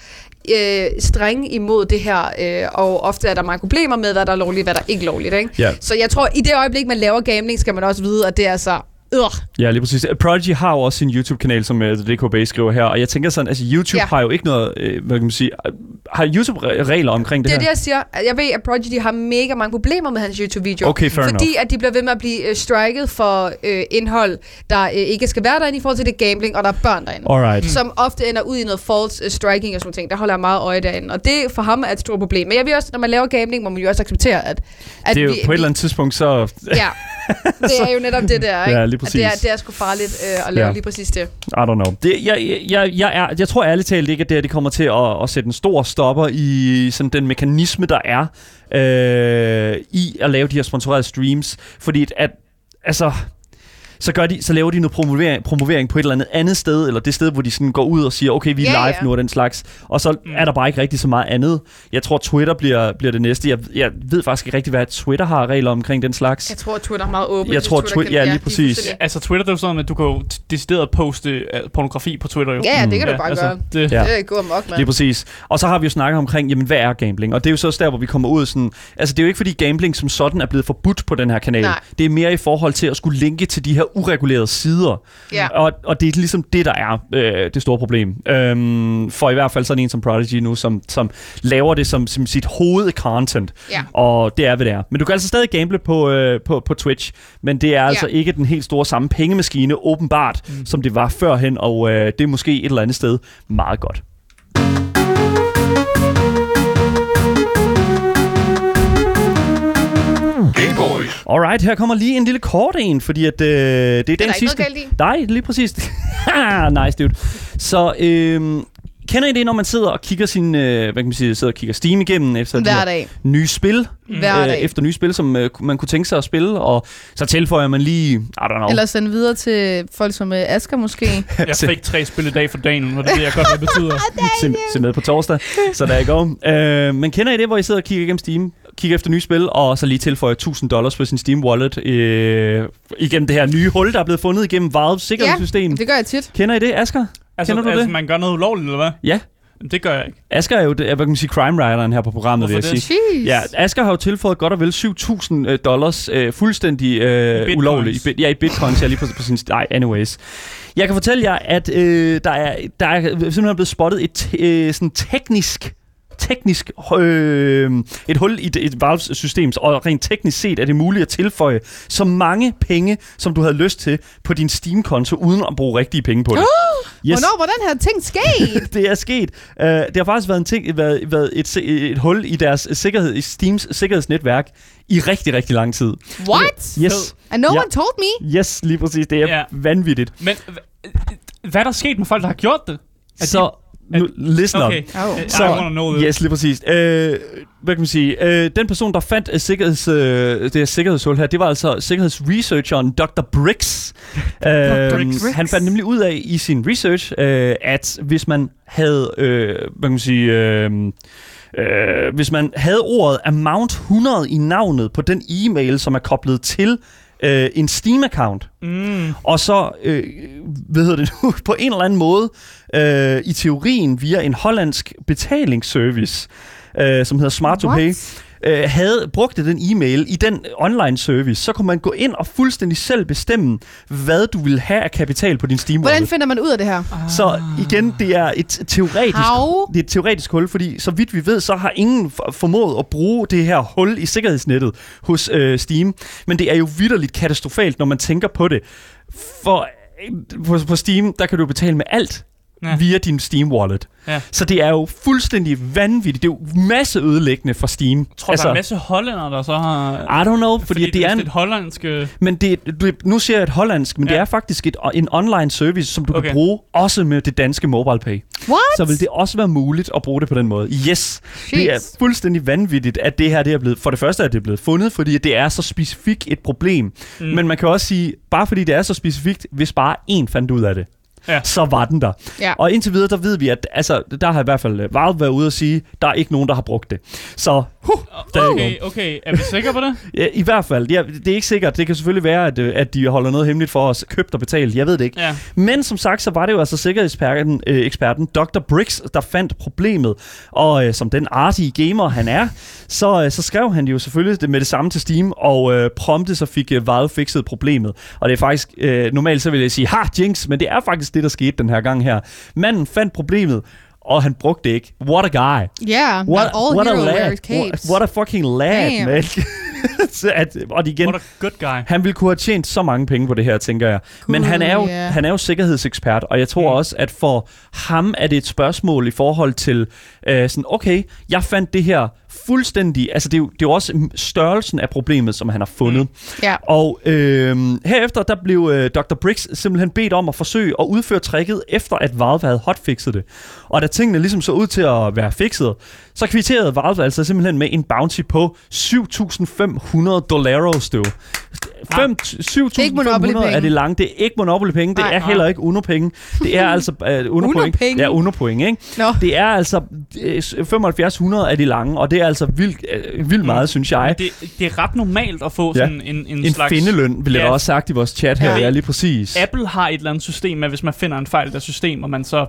øh, strenge imod det her, øh, og ofte er der mange problemer med, hvad der er lovligt, hvad der er ikke lovligt. Ikke? Ja. Så jeg tror, i det øjeblik, man laver gambling, skal man også vide, at det er så... Øh. Ja, lige præcis. Prodigy har jo også sin YouTube-kanal, som uh, DKB skriver her, og jeg tænker sådan, altså YouTube ja. Har jo ikke noget, øh, hvad kan man sige, øh, har YouTube re- regler omkring det, Det er her? det, jeg siger. Jeg ved, at Prodigy har mega mange problemer med hans YouTube-videoer. Okay, fair fordi at de bliver ved med at blive øh, striket for øh, indhold, der øh, ikke skal være derinde i forhold til det gambling, og der er børn derinde. Alright. som ofte ender ud i noget false uh, striking og sådan ting. Der holder jeg meget øje derinde. Og det for ham er et stort problem. Men jeg ved også, når man laver gambling, må man jo også acceptere, at, at Det er jo vi, på et eller andet tidspunkt, så... Ja, det er jo netop det der, (laughs) ikke? Ja, lige At det er, præcis. det er sgu farligt øh, at lave Ja. lige præcis det. I don't know. Det, jeg, jeg, jeg, er, jeg tror ærligt talt ikke, at det her det kommer til at, at sætte en stor stopper i sådan den mekanisme, der er øh, i at lave de her sponsorerede streams. Fordi at, at altså, så, gør de, så laver de noget promovering, promovering på et eller andet andet sted, eller det sted, hvor de sådan går ud og siger, okay, vi er Ja, live ja. nu og den slags. Og så Mm. er der bare ikke rigtig så meget andet. Jeg tror, Twitter bliver, bliver det næste. Jeg, jeg ved faktisk ikke rigtig, hvad Twitter har regler omkring den slags. Jeg tror, Twitter er meget åben. Jeg tror, Twi- ja, lige præcis. fuldstændig- Altså Twitter, det er jo sådan, at du kan jo decideret poste øh, pornografi på Twitter jo. Ja, ja, det kan Mm. du bare gøre. det, Ja. Det er god amok, mand. Lige præcis. Og så har vi jo snakket omkring, jamen hvad er gambling? Og det er jo så også der, hvor vi kommer ud sådan... Altså det er jo ikke fordi gambling som sådan er blevet forbudt på den her kanal. Nej. Det er mere i forhold til at skulle linke til de her uregulerede sider. Ja. Og, og det er ligesom det, der er øh, det store problem. Øhm, for i hvert fald sådan en som Prodigy nu, som, som laver det som, som sit hovedcontent. Ja. Og det er, hvad det er. Men du kan altså stadig gamble på, øh, på, på Twitch. Men det er altså ikke den helt store samme pengemaskine, åbenbart, mm. som det var førhen. Og øh, det er måske et eller andet sted meget godt. Alright, her kommer lige en lille kort en, fordi at, øh, det er den der ikke sidste... noget galt i. Nej, lige præcis. (laughs) nice, dude. Så, øh, kender I det, når man sidder og kigger sin, øh, hvad kan man sige, sidder og kigger Steam igennem efter Hver dag. nye spil, Hver øh, dag. efter nye spil, som øh, man kunne tænke sig at spille, og så tilføjer man lige, I don't know, Eller sende videre til folk som øh, Asger måske. (laughs) jeg fik tre spil i dag for dagen, og det ved jeg godt, hvad det betyder. (laughs) se, se med på torsdag, så der er i går. Øh, men kender I det, hvor I sidder og kigger igennem Steam, kigger efter nye spil, og så lige tilføjer 1000 dollars på sin Steam wallet øh, igennem det her nye hul, der er blevet fundet igennem Valve's sikkerhedssystem? Det gør jeg tit. Kender I det, Asger? Altså, Kender du altså det? man gør noget ulovligt, eller hvad? Ja. Det gør jeg ikke. Asger er jo, det, hvad kan man sige, crime writeren her på programmet, vil jeg Hvorfor sige. det? Jeez. Ja, Asger har jo tilføjet godt og vel 7.000 øh, dollars øh, fuldstændig øh, ulovligt. I, ja, i bitcoins, ja, lige på, på sin... Nej, anyways. Jeg kan fortælle jer, at øh, der, er, der er simpelthen blevet spottet et øh, sådan teknisk teknisk øh, et hul i det- et Valves system, og rent teknisk set er det muligt at tilføje så mange penge, som du havde lyst til på din Steam-konto, uden at bruge rigtige penge på det. Yes. Hvornår var den her ting sket? (laughs) det er sket. Uh, det har faktisk været, en ting, været, været et, et hul i deres sikkerhed, i Steams sikkerhedsnetværk i rigtig, rigtig lang tid. What? Yes, And no Ja. one told me? yes, lige præcis. Det er Ja. vanvittigt. Men hva- hvad er der sket med folk, der har gjort det? Er Så, nu, listen up. Okay, Oh. I Så- wanna know this. Yes, lige præcis. Øh, hvad kan man sige? Øh, den person, der fandt uh, sikkerheds, uh, det her sikkerhedshul her, det var altså sikkerhedsresearcheren Dr. Briggs. (laughs) øh, Briggs. Han fandt nemlig ud af i sin research, øh, at hvis man havde, øh, hvad kan man sige... Øh, Øh, hvis man havde ordet amount 100 i navnet på den e-mail, som er koblet til øh, en Steam-account, Mm. og så, øh, hvad hedder det nu, (laughs) på en eller anden måde, øh, i teorien via en hollandsk betalingsservice, øh, som hedder Smart to Pay, øh, havde brugte den e-mail i den online service, så kunne man gå ind og fuldstændig selv bestemme, hvad du vil have af kapital på din Steam Hvordan wallet. finder man ud af det her? Så igen, det er et teoretisk, How? det er et teoretisk hul, fordi så vidt vi ved, så har ingen for- formået at bruge det her hul i sikkerhedsnettet hos øh, Steam. Men det er jo vidderligt katastrofalt, når man tænker på det. For øh, på, på Steam, der kan du betale med alt Ja. via din Steam wallet. Ja. Så det er jo fuldstændig vanvittigt. Det er jo masse ødelæggende for Steam. Jeg tror, altså, der er en masse hollænder, der så har... I don't know, fordi, fordi det er en, et hollandsk... øh, men det, det, nu siger jeg et hollandsk, men ja. Det er faktisk et, en online service, som du okay. Kan bruge også med det danske mobile pay. What? Så vil det også være muligt at bruge det på den måde. Yes, det er Jeez. fuldstændig vanvittigt, at det her det er blevet... For det første er det blevet fundet, fordi det er så specifikt et problem. Mm. Men man kan også sige, bare fordi det er så specifikt, hvis bare én fandt ud af det, Ja. så var den der. Ja. Og indtil videre, der ved vi, at altså, der har i hvert fald øh, Valve været ude og sige, der er ikke nogen, der har brugt det. Så huh, der er Okay, okay. Er vi sikre på det? (laughs) Ja, I hvert fald. Det er, det er ikke sikkert. Det kan selvfølgelig være, at, øh, at de holder noget hemmeligt for os. Købt og betalt. Jeg ved det ikke. Ja. Men som sagt, så var det jo altså sikkerhedseksperten øh, eksperten Dr. Briggs, der fandt problemet. Og øh, som den artige gamer han er, så, øh, så skrev han jo selvfølgelig det med det samme til Steam, og øh, prompte så fik øh, Valve fikset problemet. Og det er faktisk, øh, normalt så vil jeg sige, ha, jinx, men det er faktisk det, der skete den her gang her. Manden fandt problemet, og han brugte det ikke. What a guy. Yeah, not all what a lad. wears What, capes. what a fucking lad, Damn. man. (laughs) Så at, og igen, What a good guy. han ville kunne have tjent så mange penge på det her, tænker jeg. Men Cool, han er, jo, ja. han er jo sikkerhedsekspert, og jeg tror Mm. også, at for ham er det et spørgsmål i forhold til øh, sådan, okay, jeg fandt det her fuldstændig, altså det er jo, det er jo også størrelsen af problemet, som han har fundet. Mm. Ja. Og øh, herefter, der blev øh, Dr. Briggs simpelthen bedt om at forsøge at udføre tricket, efter at Valve havde hotfixet det. Og da tingene ligesom så ud til at være fikset, så kvitterede Valve altså simpelthen med en bounty på 7.500 dollaros, du. Fem- Ikke Monopoly 7.500 er det langt. Det er ikke Monopoly-penge. Det Nej. er heller ikke Uno-penge. Det er (laughs) altså uh, Uno-point. Uno-penge? Ja, Uno-point, ikke? Nå. Det er altså øh, 7500 af de lange, og det er altså vildt, øh, vildt meget, synes jeg. Det, det er ret normalt at få Ja. sådan en, en, En slags... findeløn, ville jeg Ja. også sagt i vores chat her. Ja. Ja, lige præcis. Apple har et eller andet system med, hvis man finder en fejl i deres system, og man så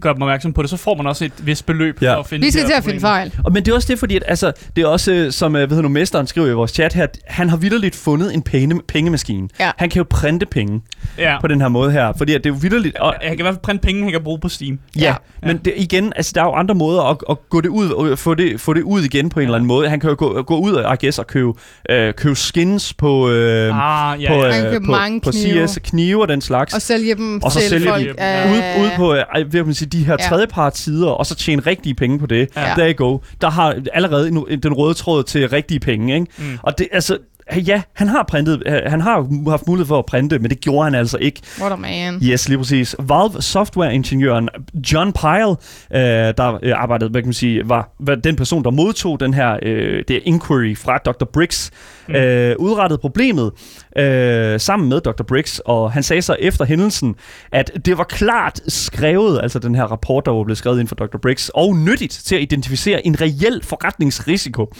gør dem opmærksom på det, så får man også et vist beløb Ja. for at finde Vi skal til at finde fejl. Og, men det er også det, fordi at, altså, det er også, øh, som øh, hvad hedder nu, mesteren skriver i vores chat her, at han har vidderligt fundet en penge, pengemaskine. Ja. Han kan jo printe penge Ja. på den her måde her, fordi det er jo vidderligt... Og, Jeg kan i hvert fald printe penge, han kan bruge på Steam. Ja, Ja. men det, igen, altså der er jo andre måder at, at gå det ud og få det, få det ud igen på en eller anden måde. Han kan jo gå, gå ud og, I guess, og købe, øh, købe skins på, øh, Ah, ja, på, ja. Han kan øh, købe på, mange på knive. CS, knive og den slags. Og sælge dem Og så til sælge folk. dem, af- Ud, ud på øh, kan man sige, de her Ja. tredjepart sider, og så tjene rigtige penge på det. Ja. There you go. Der har allerede nu den røde tråd til rigtige penge, ikke? Mm. Og det, altså, ja, han har printet, øh, han har haft mulighed for at printe, men det gjorde han altså ikke. What a man. Yes, lige præcis. Valve software-ingeniøren John Pyle, øh, der øh, arbejdede, hvad kan man sige, var, var den person, der modtog den her øh, det inquiry fra Dr. Briggs. Mm. øh, udrettede problemet øh, sammen med Dr. Briggs, og han sagde så efter hændelsen, at det var klart skrevet, altså den her rapport, der var blevet skrevet ind for Dr. Briggs, og nyttigt til at identificere en reel forretningsrisiko.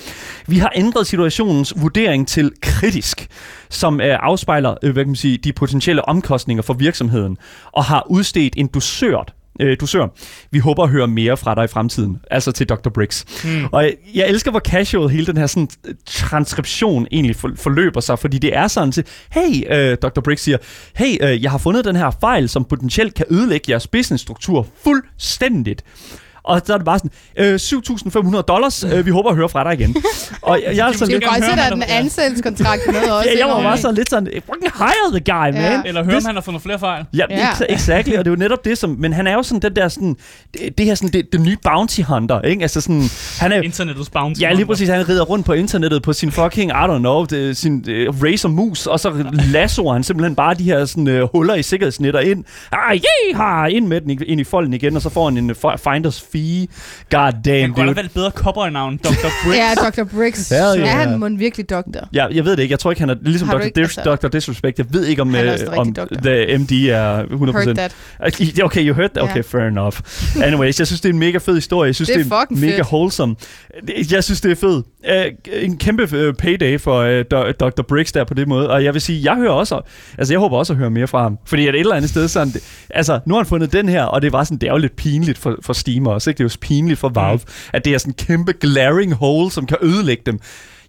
Vi har ændret situationens vurdering til kritisk, som øh, afspejler øh, hvad kan man sige, de potentielle omkostninger for virksomheden, og har udstedt en dusørt øh, dusør. Vi håber at høre mere fra dig i fremtiden, altså til Dr. Briggs. Mm. Og jeg, jeg elsker, hvor casual hele den her sådan, øh, transkription egentlig for, forløber sig, fordi det er sådan til, hey, øh, Dr. Briggs siger, hey, øh, jeg har fundet den her fejl, som potentielt kan ødelægge jeres businessstruktur fuldstændigt. Og så er det bare sådan, øh, 7.500 dollars, øh, vi håber at høre fra dig igen. og jeg, jeg er (laughs) altså Det lidt... er godt er om den der- ansættelseskontrakt med også. Ja, jeg var bare sådan lidt sådan, fucking hire the guy, man. Ja. Eller høre, om han har fundet flere fejl. Ja, Ja. exactly, og det er jo netop det, som... Men han er jo sådan den der sådan... Det, det her sådan, det, det nye bounty hunter, ikke? Altså sådan... Han er, Internettets bounty. Ja, lige præcis. Han rider rundt på internettet på sin fucking, I don't know, det, sin uh, Razer Mus, og så lassoer han simpelthen bare de her sådan, uh, huller i sikkerhedsnetter ind. Ah, yeah, har ind med den i- ind i folden igen, og så får han en uh, fi- finders fee fee. God Han damn, kunne dude. have valgt bedre copper-navn. Dr. (laughs) Briggs. Ja, Dr. Briggs. Hell Er yeah. han må virkelig doktor? Ja, jeg ved det ikke. Jeg tror ikke, han er ligesom Dr. ikke- Dis- altså- Dr. Disrespect. Jeg ved ikke, om, Han er øh, om the MD er 100%. Heard that. Okay, you heard that? Okay, Ja. fair enough. (laughs) Anyways, jeg synes, det er en mega fed historie. Jeg synes, Det er det er, mega fedt. wholesome. Jeg synes, det er fedt. Uh, en kæmpe uh, payday for uh, Dr. Briggs der på det måde. Og jeg vil sige, jeg hører også, altså jeg håber også at høre mere fra ham. Fordi at et eller andet sted sådan, det, altså nu har han fundet den her, og det var sådan, det er jo lidt pinligt for, for Steam også, ikke? Det er jo pinligt for Valve, mm. at det er sådan en kæmpe glaring hole, som kan ødelægge dem.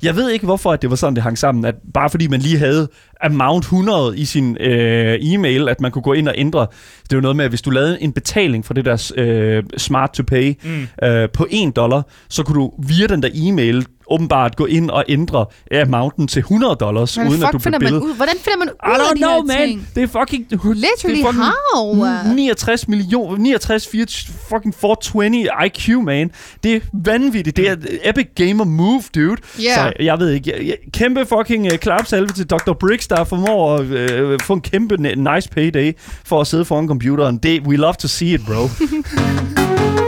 Jeg ved ikke, hvorfor at det var sådan, det hang sammen. At bare fordi man lige havde amount 100 i sin øh, e-mail, at man kunne gå ind og ændre. Det jo noget med, at hvis du lavede en betaling for det der øh, smart to pay Mm. øh, på 1 dollar, så kunne du via den der e-mail åbenbart gå ind og ændre amounten til 100 dollars, Hvordan uden at du man billedet. ud? Hvordan finder man ud I af de know, man. ting? Det er fucking... Literally det er fucking how? 69 millioner, 69, 4, fucking 420 IQ, man. Det er vanvittigt. Det er epic gamer move, dude. Ja. Så jeg ved ikke. Jeg, jeg, kæmpe fucking uh, klapsalve til Dr. Briggs, der formår at uh, få en kæmpe nice payday for at sidde foran computeren. Det, we love to see it, bro. (laughs)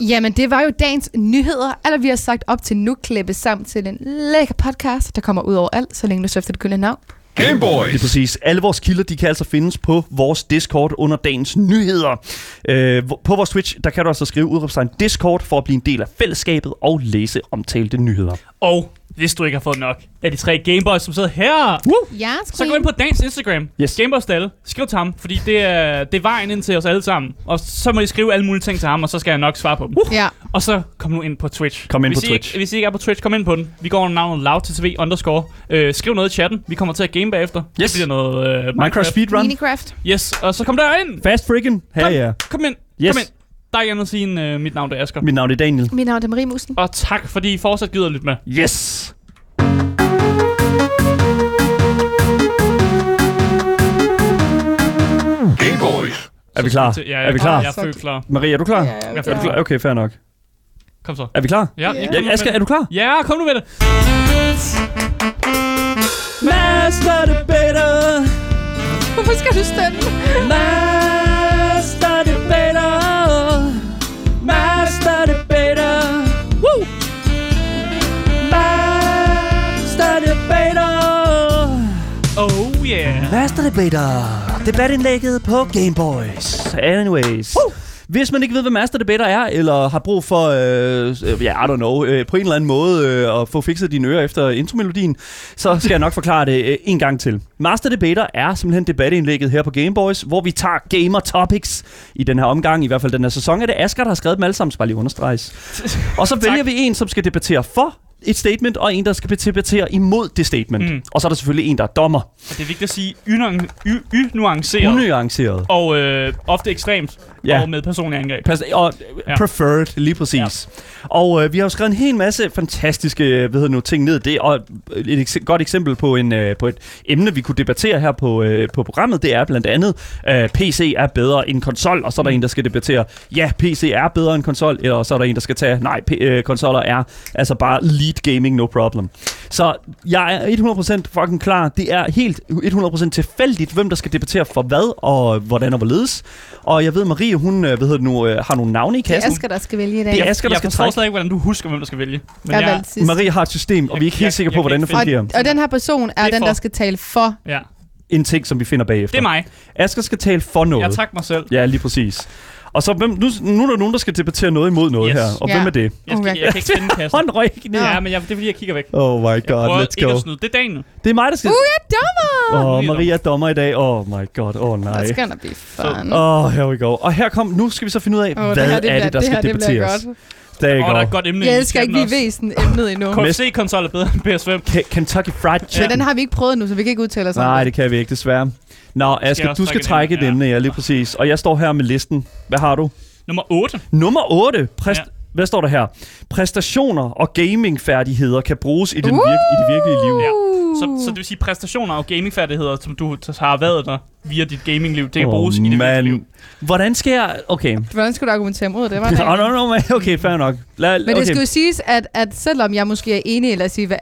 Jamen, det var jo dagens nyheder. Eller vi har sagt op til nu, klippet sammen til en lækker podcast, der kommer ud over alt, så længe du søger efter det gyldne navn. Gameboys. Det er præcis. Alle vores kilder, de kan altså findes på vores Discord under dagens nyheder. Øh, på vores Twitch, der kan du altså skrive udråbstegn Discord for at blive en del af fællesskabet og læse omtalte nyheder. Og hvis du ikke har fået nok af de tre Gameboys, som sidder her, Ja, så gå ind på Dans Instagram. Yes. Gameboys Dalle. Skriv til ham, fordi det er, det er vejen ind til os alle sammen. Og så må I skrive alle mulige ting til ham, og så skal jeg nok svare på dem. Ja. Og så kom nu ind på Twitch. Kom ind hvis på I Twitch. Ikke, hvis I ikke er på Twitch, kom ind på den. Vi går under navnet loudttv underscore. Øh, skriv noget i chatten. Vi kommer til at game bagefter. Yes. Det bliver noget øh, Minecraft. Minecraft Speedrun. Minecraft. Yes, og så kom der ind. Fast freaking. Her ja. Kom ind. Yes. Kom ind. Der er sige end øh, mit navn, er Asger. Mit navn er Daniel. Mit navn er Marie Musen. Og tak, fordi I fortsat gider at lytte med. Yes! Gameboys. Er vi klar? Ja, er vi klar? Jeg er klar. Marie, er du klar? Ja, Jeg er Er du klar? Okay, fair nok. Kom så. Er vi klar? Ja, Ja. ja. Asger, er du klar? Ja, kom nu med det. Master debater, Hvorfor skal du stemme? Debater, debatindlægget på Gameboys. Anyways. Woo! Hvis man ikke ved, hvad Master Debater er, eller har brug for, øh, øh, ja, I don't know, øh, på en eller anden måde øh, at få fikset dine ører efter intromelodien, så skal jeg nok forklare det øh, en gang til. Master Debater er simpelthen debatindlægget her på Gameboys, hvor vi tager gamer topics i den her omgang, i hvert fald den her sæson. Er det Asger, der har skrevet dem alle sammen, så bare lige understreges. (laughs) Og så vælger vi en, som skal debattere for et statement, og en, der skal debattere imod det statement. Mm. Og så er der selvfølgelig en, der er dommer. Og det er vigtigt at sige y-nuanceret. Unuanceret. og øh, ofte ekstremt. Ja. Og med personlige angreb. Pas, og Ja. preferred, lige præcis. Ja. Og øh, vi har jo skrevet en hel masse fantastiske øh, hvad hedder nu, ting ned. Det, og et ekse- godt eksempel på, en, øh, på et emne, vi kunne debattere her på, øh, på programmet, det er blandt andet, øh, PC er bedre end konsol, og så er der Mm. en, der skal debattere, ja, PC er bedre end konsol, og så er der en, der skal tage, nej, p- øh, konsoller er altså bare lead gaming, no problem. Så jeg er 100% fucking klar. Det er helt 100% tilfældigt, hvem der skal debattere for hvad, og hvordan og hvorledes. Og jeg ved, Marie, hun øh, hvad hedder det nu, øh, har nogle navne i Det er kassen. Asger, der skal vælge i dag. Det er Asger, der jeg skal trække. slet ikke, hvordan du husker, hvem der skal vælge. Men Jeg jeg. Marie har et system, og vi er ikke Jeg- helt sikre jeg på, hvordan det fungerer. Og, og den her person er, er den, for- der skal tale for. ja, En ting, som vi finder bagefter. det er mig. Asger skal tale for noget. Jeg takker mig selv. Ja, lige præcis. Og så, hvem, nu, nu er der nogen, der skal debattere noget imod noget Yes. her. Og Ja. hvem er det? Jeg, skal, jeg kan ikke finde kassen. Hånd røg ikke (laughs) ned. Ja, men jeg, det er fordi, jeg kigger væk. Oh my god, let's ikke go. at snyde. Det er Daniel. Det er mig, der skal... Uh, jeg er dommer! Åh, oh, er Maria er dommer i dag. Oh my god, oh nej. That's gonna be fun. Oh, here we go. Og her kom, nu skal vi så finde ud af, Åh, hvad det her, er det bliver, det, der det skal her, det debatteres. godt. Der Åh, you der er et godt emne. Jeg elsker ikke, ved sådan emnet endnu. KFC-konsol er bedre end PS5. Ke- Kentucky Fried Chicken. Men den har vi ikke prøvet nu, så vi kan ikke udtale os Nej, det. det kan vi ikke, desværre. Nå, Asger, også du skal trække et emne, ja, lige præcis. Og jeg står her med listen. Hvad har du? Nummer 8. Nummer 8. Præst- Ja. Hvad står der her? Præstationer og gamingfærdigheder kan bruges i, den Uh! virke- i det virkelige liv. Ja. Så, så det vil sige præstationer og gamingfærdigheder, som du har været der via dit gamingliv, det kan Åh, bruges i dit virkelige liv. man. Hvordan skal jeg... Okay. Hvordan skulle du argumentere mod det? Var det? Oh, no, no, man. Okay, fair nok. Lad, Men det okay. skal jo siges, at, at selvom jeg måske er enig, os sige, uh,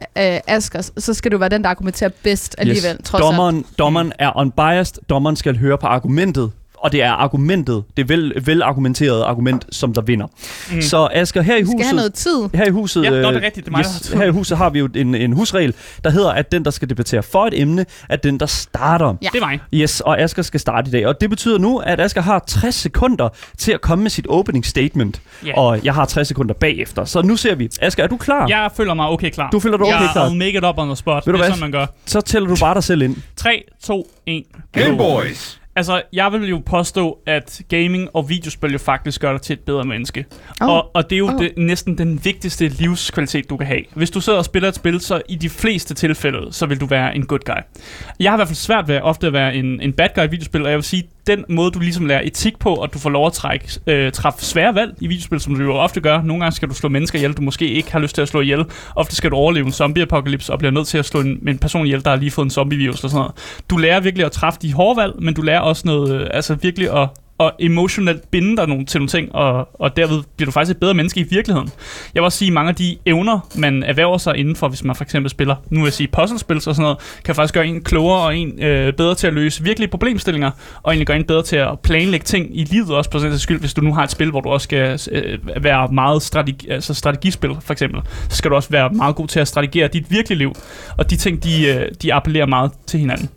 Asger, så skal du være den, der argumenterer bedst alligevel, yes. trods alt. dommeren, dommeren er unbiased. Dommeren skal høre på argumentet. Og det er argumentet, det vel, velargumenterede argument, som der vinder. Mm. Så Asger, her i Vi skal have huset... noget tid. Her i huset, Ja, nå, det er øh, rigtigt, det er yes, her i huset har vi jo en, en husregel, der hedder, at den, der skal debattere for et emne, er den, der starter. Ja. Det er mig. Yes, og Asger skal starte i dag. Og det betyder nu, at Asger har 60 sekunder til at komme med sit opening statement. Ja. Og jeg har 60 sekunder bagefter. Så nu ser vi. Asger, er du klar? Jeg føler mig okay klar. Du føler dig okay jeg klar? I'll make it up on the spot. Ved du det er hvad? sådan, man gør. Så tæller du bare dig selv ind. 3, 2, 1. Game Boys. Altså, jeg vil jo påstå, at gaming og videospil jo faktisk gør dig til et bedre menneske. Oh. Og, og det er jo oh. det, næsten den vigtigste livskvalitet, du kan have. Hvis du sidder og spiller et spil, så i de fleste tilfælde, så vil du være en good guy. Jeg har i hvert fald svært ved ofte at være en, en bad guy i videospil, og jeg vil sige, den måde, du ligesom lærer etik på, og du får lov at trække, øh, træffe svære valg i videospil, som du jo ofte gør. Nogle gange skal du slå mennesker ihjel, du måske ikke har lyst til at slå ihjel. Ofte skal du overleve en zombieapokalypse og bliver nødt til at slå en, en person ihjel, der har lige fået en zombievirus eller sådan noget. Du lærer virkelig at træffe de hårde valg, men du lærer også noget, øh, altså virkelig at og emotionelt binde dig nogle, til nogle ting, og, og derved bliver du faktisk et bedre menneske i virkeligheden. Jeg vil også sige, at mange af de evner, man erhverver sig indenfor, hvis man for eksempel spiller, nu vil jeg sige puzzlespil og sådan noget, kan faktisk gøre en klogere og en øh, bedre til at løse virkelige problemstillinger, og egentlig gøre en bedre til at planlægge ting i livet også på sådan skyld, hvis du nu har et spil, hvor du også skal øh, være meget strategi, altså strategispil for eksempel, så skal du også være meget god til at strategere dit virkelige liv, og de ting, de, øh, de appellerer meget til hinanden.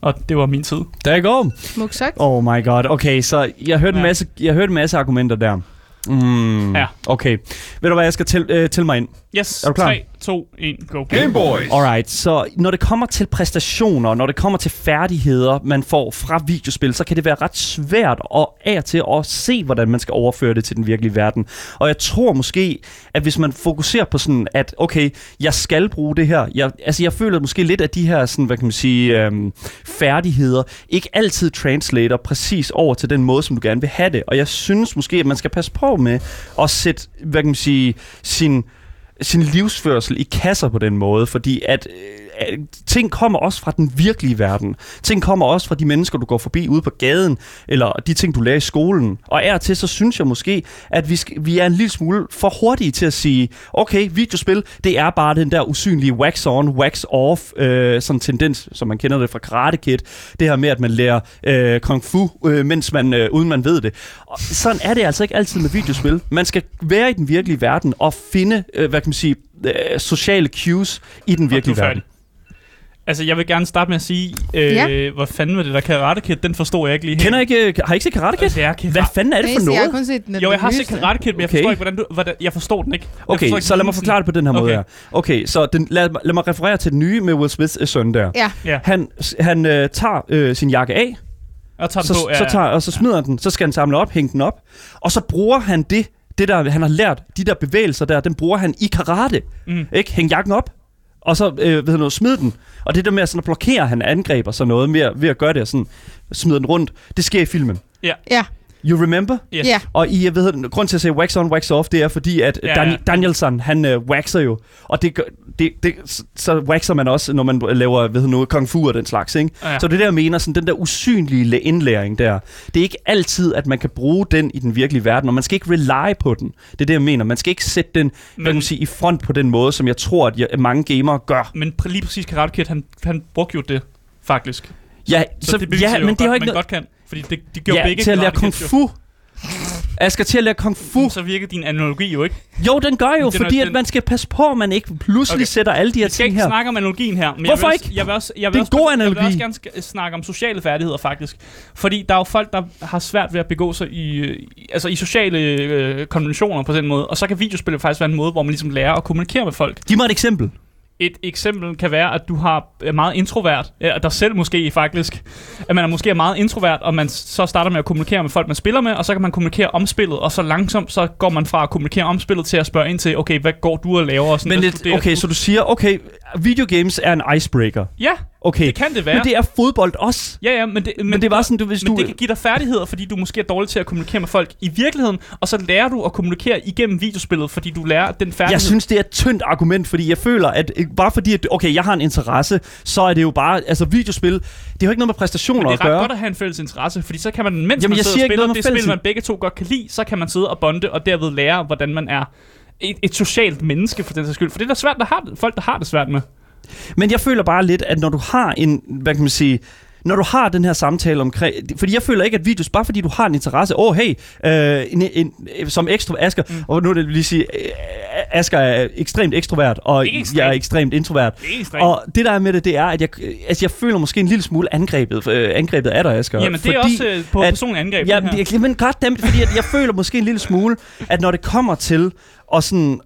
Og det var min tid. Der er går. Smuk sagt. Oh my god. Okay, så jeg hørte, en, Ja. masse, jeg hørte en masse argumenter der. Mm, Ja. Okay. Ved du hvad, jeg skal tæl, øh, tælle mig ind. Yes, Er du klar? 3, 2, 1, go. Game Boys. Alright, så når det kommer til præstationer, når det kommer til færdigheder, man får fra videospil, så kan det være ret svært at af til at se, hvordan man skal overføre det til den virkelige verden. Og jeg tror måske, at hvis man fokuserer på sådan, at okay, jeg skal bruge det her. Jeg, altså jeg føler måske lidt, at de her sådan, hvad kan man sige, øhm, færdigheder ikke altid translater præcis over til den måde, som du gerne vil have det. Og jeg synes måske, at man skal passe på med at sætte, hvad kan man sige, sin sin livsførsel i kasser på den måde, fordi at øh, ting kommer også fra den virkelige verden. Ting kommer også fra de mennesker, du går forbi ude på gaden, eller de ting, du lærer i skolen. Og er til, så synes jeg måske, at vi, skal, vi er en lille smule for hurtige til at sige, okay, videospil, det er bare den der usynlige wax on, wax off, øh, sådan tendens, som man kender det fra Karate Kid. Det her med, at man lærer øh, kung fu, øh, mens man, øh, uden man ved det. Og sådan er det altså ikke altid med videospil. Man skal være i den virkelige verden og finde, øh, hvad kan man sige, øh, sociale cues i den virkelige er verden. Altså, jeg vil gerne starte med at sige, øh, Ja. hvor fanden var det der Karate Kid? Den forstår jeg ikke lige helt. Kender ikke, øh, har I ikke set Karate Kid? Altså, jeg Hvad fanden er det for Jeg har noget? kun set den Jo, jeg har set. Karate Kid, men jeg Okay. forstår ikke, hvordan du... Hvordan, jeg forstår den ikke. Jeg Okay, ikke så lad mig forklare det på den her måde Okay. her. Okay, så den, lad, lad mig referere til den nye med Will Smiths søn der. Ja. Ja, Han, han øh, tager øh, sin jakke af, og tager så, på. Ja, så tager, og så smider han den, så skal han samle op, hænge den op, og så bruger han det, det der han har lært, de der bevægelser der, den bruger han i karate. Mm. Ikke? Hæng jakken op, og så øh, ved noget, smid den. Og det der med at, sådan, at blokere han angreb og sådan noget, ved, at- ved at gøre det og sådan, smide den rundt, det sker i filmen. Ja, You remember? Yes. ja. Og I, jeg ved, grund til at sige wax on, wax off, det er fordi, at Ja, ja, Dan- ja. Danielson, han øh, waxer jo. Og det, det, det, så waxer man også, når man laver ved noget, kung fu og den slags, ikke? Ja. Så det er der, jeg mener, sådan, den der usynlige indlæring der, det er ikke altid, at man kan bruge den i den virkelige verden, og man skal ikke rely på den. Det er det, jeg mener. Man skal ikke sætte den hvad kan man sige, i front på den måde, som jeg tror, at jeg, mange gamere gør. Men lige præcis Karate Kid, han, han brugte jo det, faktisk. Ja, Så, så det beviser ja, jo, men det er jo godt, ikke man noget... godt kan. Fordi det, de gjorde Ja, begge til at lære kung fu. Skal til at lære kung fu. Så virker din analogi jo ikke. Jo, den gør jo, Den fordi at den- man skal passe på, at man ikke pludselig Okay. sætter alle de her Vi skal ting ikke her. snakke om analogien her. Men Hvorfor jeg vil, ikke? Jeg vil også, jeg vil Det er en også, god Jeg vil analogi. også gerne snakke om sociale færdigheder, faktisk. Fordi der er jo folk, der har svært ved at begå sig i, altså i sociale øh, konventioner på den måde. Og så kan videospil faktisk være en måde, hvor man ligesom lærer at kommunikere med folk. Giv mig et eksempel. Et eksempel kan være, at du har er meget introvert, ja, dig selv måske faktisk, at man er måske meget introvert, og man så starter med at kommunikere med folk, man spiller med, og så kan man kommunikere om spillet, og så langsomt så går man fra at kommunikere om spillet til at spørge ind til, okay, hvad går du og laver? Og sådan, Men studerer okay, du? så du siger, okay, videogames er en icebreaker. Ja, Okay. det kan det være. Men det er fodbold også. Ja, ja, men det, men, Men det bare sådan, du, hvis men du... det kan give dig færdigheder, fordi du måske er dårlig til at kommunikere med folk i virkeligheden, og så lærer du at kommunikere igennem videospillet, fordi du lærer den færdighed. Jeg synes, det er et tyndt argument, fordi jeg føler, at øh, bare fordi, at, okay, jeg har en interesse, så er det jo bare, altså videospil, det er jo ikke noget med præstationer at det er ret gøre. godt at have en fælles interesse, fordi så kan man, mens Jamen, man sidder og spiller det fælles- spil, man begge to godt kan lide, så kan man sidde og bonde, og derved lære, hvordan man er et, et socialt menneske for den sags skyld. For det er da svært, der har, folk, der har det svært med. Men jeg føler bare lidt, at når du har en, hvad kan man sige, når du har den her samtale omkring... Fordi jeg føler ikke, at videos, bare fordi du har en interesse... Åh, oh, hey, øh, en, en, som ekstra... Asger, mm. og nu er det lige sige... Øh, Asger er ekstremt ekstrovert, og ekstremt. jeg er ekstremt introvert. Det er strengt. Og det der er med det, det er, at jeg, altså jeg føler måske en lille smule angrebet, øh, angrebet af dig, Asger. Jamen, det er også øh, på at- personlig angreb. Ja, det, men goddammit, fordi at jeg føler måske en lille smule, at når det kommer til at sådan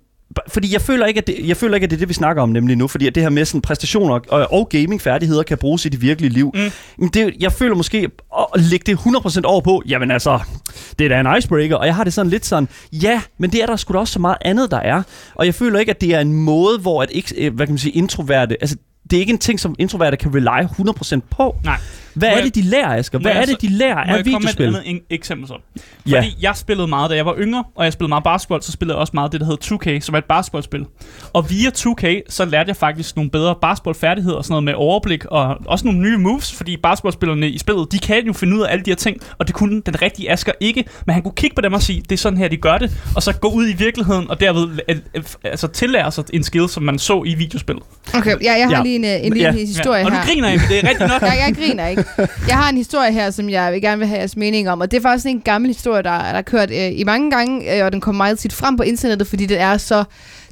fordi jeg føler, ikke, at det, jeg føler ikke, at det er det, vi snakker om nemlig nu, fordi at det her med sådan præstationer og, og gamingfærdigheder kan bruges i det virkelige liv. Mm. Men det, jeg føler måske at lægge det 100% over på, jamen altså, det er da en icebreaker, og jeg har det sådan lidt sådan, ja, men det er der sgu da også så meget andet, der er. Og jeg føler ikke, at det er en måde, hvor at, ikke- øh, hvad kan man sige, introverte, altså det er ikke en ting, som introverte kan rely 100% på. Nej. Hvad Må er det, de lærer, Asger? må Hvad er det, de lærer Må af jeg komme med videospil? et andet eksempel så? Ja. Fordi jeg spillede meget, da jeg var yngre, og jeg spillede meget basketball, så spillede jeg også meget det, der hedder 2K, som er et basketballspil. Og via 2K, så lærte jeg faktisk nogle bedre basketballfærdigheder og sådan noget med overblik, og også nogle nye moves, fordi basketballspillerne i spillet, de kan jo finde ud af alle de her ting, og det kunne den rigtige Asker ikke, men han kunne kigge på dem og sige, det er sådan her, de gør det, og så gå ud i virkeligheden, og derved altså tillære sig en skill, som man så i videospillet. Okay, ja, jeg har Ja. lige en, øh, en lille Ja. historie og her. nu griner jeg, men det er rigtigt nok. jeg, jeg griner ikke. (laughs) Jeg har en historie her, som jeg vil gerne vil have jeres mening om, og det er faktisk en gammel historie, der, der er kørt øh, i mange gange, øh, og den kommer meget tit frem på internettet, fordi det er så,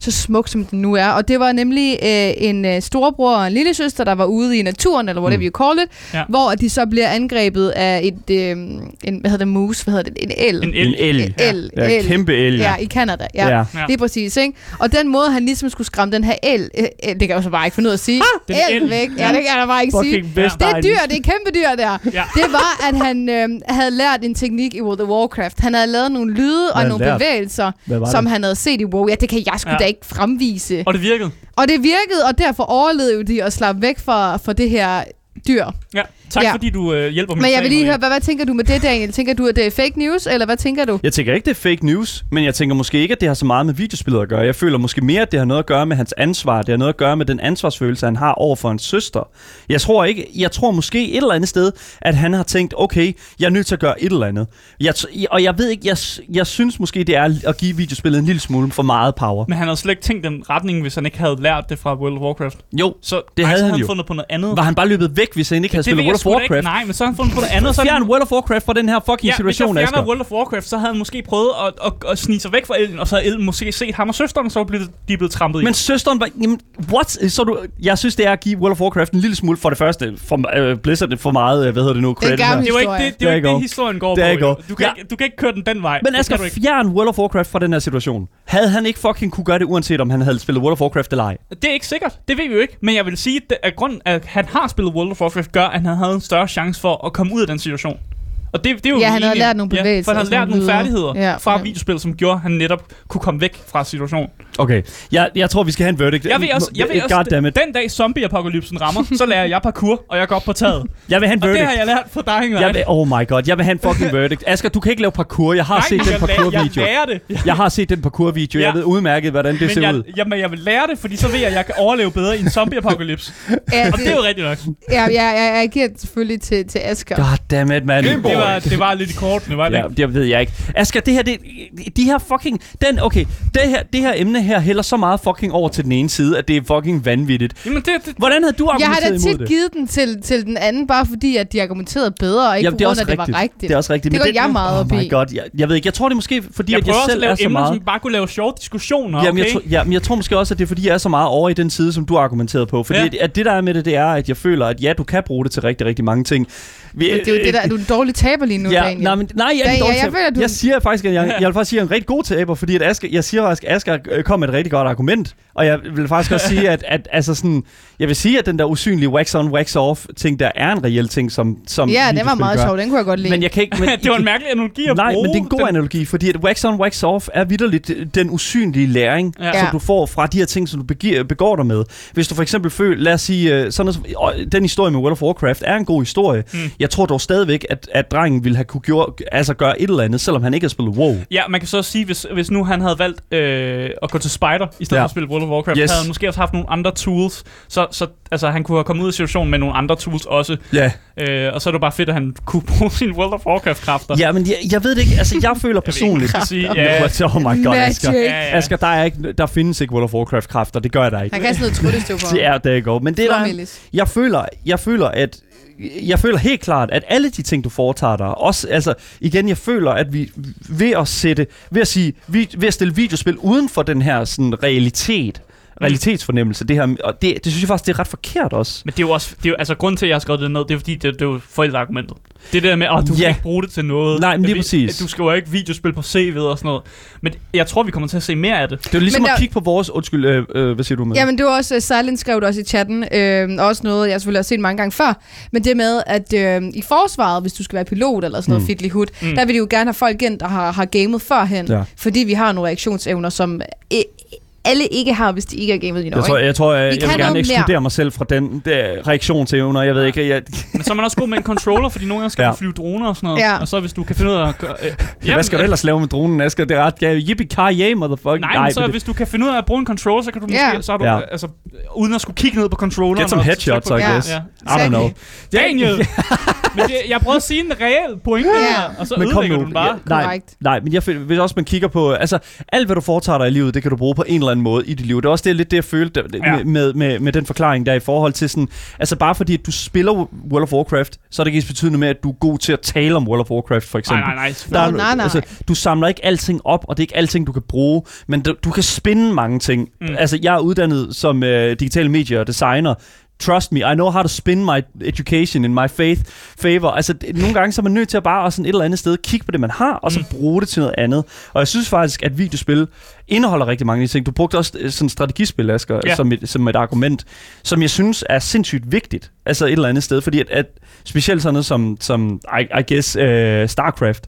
så smuk, som den nu er. Og det var nemlig øh, en øh, storebror og en lille søster, der var ude i naturen, eller whatever Mm. you call it, Ja. hvor de så bliver angrebet af et, øh, en, hvad hedder det, mus, hvad hedder det, en el. En En el. En el. Ja, el. kæmpe elg. Ja, i Canada. Ja, Ja. ja. Ja. lige præcis. Ikke? Og den måde, han ligesom skulle skræmme den her el, øh, el det kan jeg jo så bare ikke finde ud af at sige. Den el el. væk. Ja, det kan jeg da bare ikke sige. Vestegn. Det er dyr, det er kæmpe dyr der. Ja. Det var, at han øh, havde lært en teknik i World of Warcraft. Han havde lavet nogle lyde og nogle bevægelser, som det? han havde set i WoW. Ja, det kan jeg sgu Ja. da ikke fremvise. Og det virkede. Og det virkede, og derfor overlevede de og slap væk fra, fra det her dyr. Ja, tak Ja. fordi du øh, hjælper mig. Men jeg vil lige høre, hvad, hvad tænker du med det, Daniel? Tænker du, at det er fake news, eller hvad tænker du? Jeg tænker ikke, det er fake news, men jeg tænker måske ikke, at det har så meget med videospillet at gøre. Jeg føler måske mere, at det har noget at gøre med hans ansvar. Det har noget at gøre med den ansvarsfølelse, han har over for en søster. Jeg tror ikke, jeg tror måske et eller andet sted, at han har tænkt, okay, jeg er nødt til at gøre et eller andet. Jeg, t- og jeg ved ikke, jeg, jeg synes måske, det er at give videospillet en lille smule for meget power. Men han havde slet ikke tænkt den retning, hvis han ikke havde lært det fra World of Warcraft. Jo, Så, Det nej, havde han havde jo. fundet på noget andet. var han bare løbet væk, hvis han ikke havde det spillet jeg World of da ikke. Warcraft? Nej, men så har han fundet på noget andet. Så er Fjern World of Warcraft fra den her fucking ja, hvis jeg situation, fjerner Asger. World of Warcraft, så havde han måske prøvet at, at, at snige sig væk fra elden, og så havde elden måske set ham og søsteren, og så blev de blevet trampet i. Men søsteren var... Jamen, what? Så du, jeg synes, det er at give World of Warcraft en lille smule for det første. For, øh, Blizzard for meget, øh, hvad hedder det nu? Credit det er jo ikke historie. det, det, er ikke det historien går There på. Du kan, Ja. ikke, du kan ikke køre den den vej. Men Det Asger, ikke. fjern World of Warcraft fra den her situation. Havde han ikke fucking kunne gøre det, uanset om han havde spillet World of Warcraft eller ej? Det er ikke sikkert. Det ved vi jo ikke. Men jeg vil sige, at, at grunden, at han har spillet World of Warcraft, gør, at han havde en større chance for at komme ud af den situation. Og det, det er jo Ja, han havde lært nogle Ja, bevægelser for han havde lært nogle færdigheder Ja, fra ja. videospil, som gjorde, at han netop kunne komme væk fra situationen. Okay, jeg, jeg tror, vi skal have en verdict. Jeg vil også, jeg vil også Goddammit. den dag zombie-apokalypsen rammer, så lærer jeg parkour, og jeg går op på taget. Jeg vil have en Og det verdict. har jeg lært fra Dying Jeg Light. vil, oh my god, jeg vil have en fucking (laughs) verdict. Asger, du kan ikke lave parkour. Jeg har Nej, set den jeg, jeg parkour-video. lærer det. (laughs) Jeg har set den parkour-video. Jeg Ja. ved udmærket, hvordan det Men ser jeg, ud. jamen, jeg vil lære det, fordi så ved jeg, at jeg kan overleve bedre i en zombie-apokalypse. Ja, Og det er jo rigtigt nok. ja, ja, ja, jeg giver det selvfølgelig til, til Asger. Goddammit, mand. Det var, det var lidt i kortene, var det Ja, ikke? det ved jeg ikke. Asger, det her, det, de her fucking... Den, okay, det her, det her emne her hælder så meget fucking over til den ene side, at det er fucking vanvittigt. Jamen, det, det, Hvordan havde du Jeg har argumenteret da imod tit det? givet den til, til den anden, bare fordi at de argumenterede bedre, og ikke Jamen, på det er grund også af, at det rigtigt. var rigtigt. Det er også rigtigt. Det går jeg meget oh op my i. god, jeg, jeg ved ikke. Jeg tror det er måske, fordi jeg at jeg selv lave er så emner, meget... som bare kunne lave sjove diskussioner, Jamen, jeg, okay? tror, ja, men jeg tror måske også, at det er fordi, jeg er så meget over i den side, som du har argumenteret på. Fordi Ja. at det der er med det, det er, at jeg føler, at ja, du kan bruge det til rigtig, rigtig mange ting. Vi, det er jo det der, du er en dårlig taber lige nu, ja, Daniel. nej, men, nej, jeg, er dårlig jeg taber. føler, du- jeg siger faktisk, at jeg, jeg vil faktisk sige, at jeg er en rigtig god taber, fordi at Asger, jeg siger faktisk, at Asger øh, kommer kom med et rigtig godt argument. Og jeg vil faktisk også sige, at, at altså sådan, jeg vil sige, at den der usynlige wax on, wax off ting, der er en reel ting, som, som Ja, det var meget sjovt. Den kunne jeg godt lide. Men jeg kan ikke... (laughs) Men, det var en mærkelig analogi at Nej, bruge. men det er en god Den- analogi, fordi at wax on, wax off er vidderligt den usynlige læring, Ja. som Ja. du får fra de her ting, som du begiver, begår dig med. Hvis du for eksempel føler, lad os sige, øh, sådan den historie med World of Warcraft er en god historie. Mm. Jeg tror dog stadigvæk, at, at drengen ville have kunne gjort, altså gøre et eller andet, selvom han ikke har spillet WoW. Ja, man kan så også sige, hvis, hvis nu han havde valgt øh, at gå til Spider, i stedet Ja. for at spille World of Warcraft, Yes. havde han måske også haft nogle andre tools, så, så altså, han kunne have kommet ud af situationen med nogle andre tools også. Ja. Øh, og så er det bare fedt, at han kunne (laughs) bruge sine World of Warcraft-kræfter. Ja, men jeg, jeg ved det ikke. Altså, jeg føler personligt... Jeg sige, Ja. ja, Oh my god, Asger. Ja, ja. Asger, der, er ikke, der findes ikke World of Warcraft-kræfter. Det gør der ikke. Han kan sådan noget tryllestøv på. (laughs) Det er det ikke Men det er der, jeg føler, jeg føler, at jeg føler helt klart, at alle de ting, du foretager dig, også, altså, igen, jeg føler, at vi ved at sætte, ved at sige, vi, ved at stille videospil uden for den her sådan, realitet, realitetsfornemmelse, det her, og det, det synes jeg faktisk, det er ret forkert også. Men det er jo også, det er jo, altså grunden til, at jeg har skrevet det ned, det er fordi, det, det er jo forældreargumentet. Det der med, at du Ja. kan ikke bruge det til noget. Nej, men lige At vi- præcis. at Du skal jo ikke videospil på CV'et og sådan noget. Men jeg tror, vi kommer til at se mere af det. Det er jo ligesom Men at der- kigge på vores, undskyld, øh, øh, hvad siger du med? Jamen, det var også, uh, Silent skrev det også i chatten, øh, og også noget, jeg selvfølgelig har set mange gange før, men det med, at øh, i forsvaret, hvis du skal være pilot eller sådan noget Mm. fitlig hud, Mm. der vil de jo gerne have folk ind, der har, har gamet førhen, Ja. ja. fordi vi har nogle reaktionsevner, som øh, alle ikke har, hvis de ikke er gamet, know, Jeg tror, ikke? jeg, tror, jeg, jeg kan vil gerne ekskludere mere. mig selv fra den der reaktionsevner. Jeg ved ikke, jeg, (laughs) Men så er man også god med en controller, fordi nogle gange skal Ja. ja. flyve droner og sådan noget. Ja. Og så hvis du kan finde ud af at gøre... Øh, (laughs) hvad skal du ellers lave med dronen, Asger? Det er ret galt. Yippie ki yay, motherfucker. Nej, men så det- hvis du kan finde ud af at bruge en controller, så kan du måske, Ja. så har du, Ja. ja. altså, uden at skulle kigge ned på controlleren. Get some headshots, I Ja. guess. Ja. I don't know. Daniel! (laughs) men det, jeg prøvede at sige en reel pointe Ja. her, og så Men kom ødelægger nu. du den bare. Ja, nej, nej, men jeg, føler- hvis også man kigger på, altså alt hvad du foretager dig i livet, det kan du bruge på en eller anden måde i dit liv. Det er også det, lidt det, jeg følte der, Ja. med, med, med, med, den forklaring der i forhold til sådan, altså bare fordi at du spiller World of Warcraft, så er det ikke ens betydende med, at du er god til at tale om World of Warcraft for Nej, eksempel. nej, nej. Der selvfølgelig. er, Nå, nej, nej. Altså, du samler ikke alting op, og det er ikke alting, du kan bruge, men du, du kan spinde mange ting. Mm. Altså, jeg er uddannet som øh, digital medie og designer. Trust me, I know how to spin my education in my faith favor. Altså, det, nogle gange så er man nødt til at bare sådan et eller andet sted kigge på det, man har, og så Mm. bruge det til noget andet. Og jeg synes faktisk, at videospil indeholder rigtig mange af de ting. Du brugte også øh, sådan strategispil, Asger, Ja. som, et, som et argument, som jeg synes er sindssygt vigtigt. Altså et eller andet sted, fordi at, at specielt sådan noget som, som I, I guess, uh, StarCraft,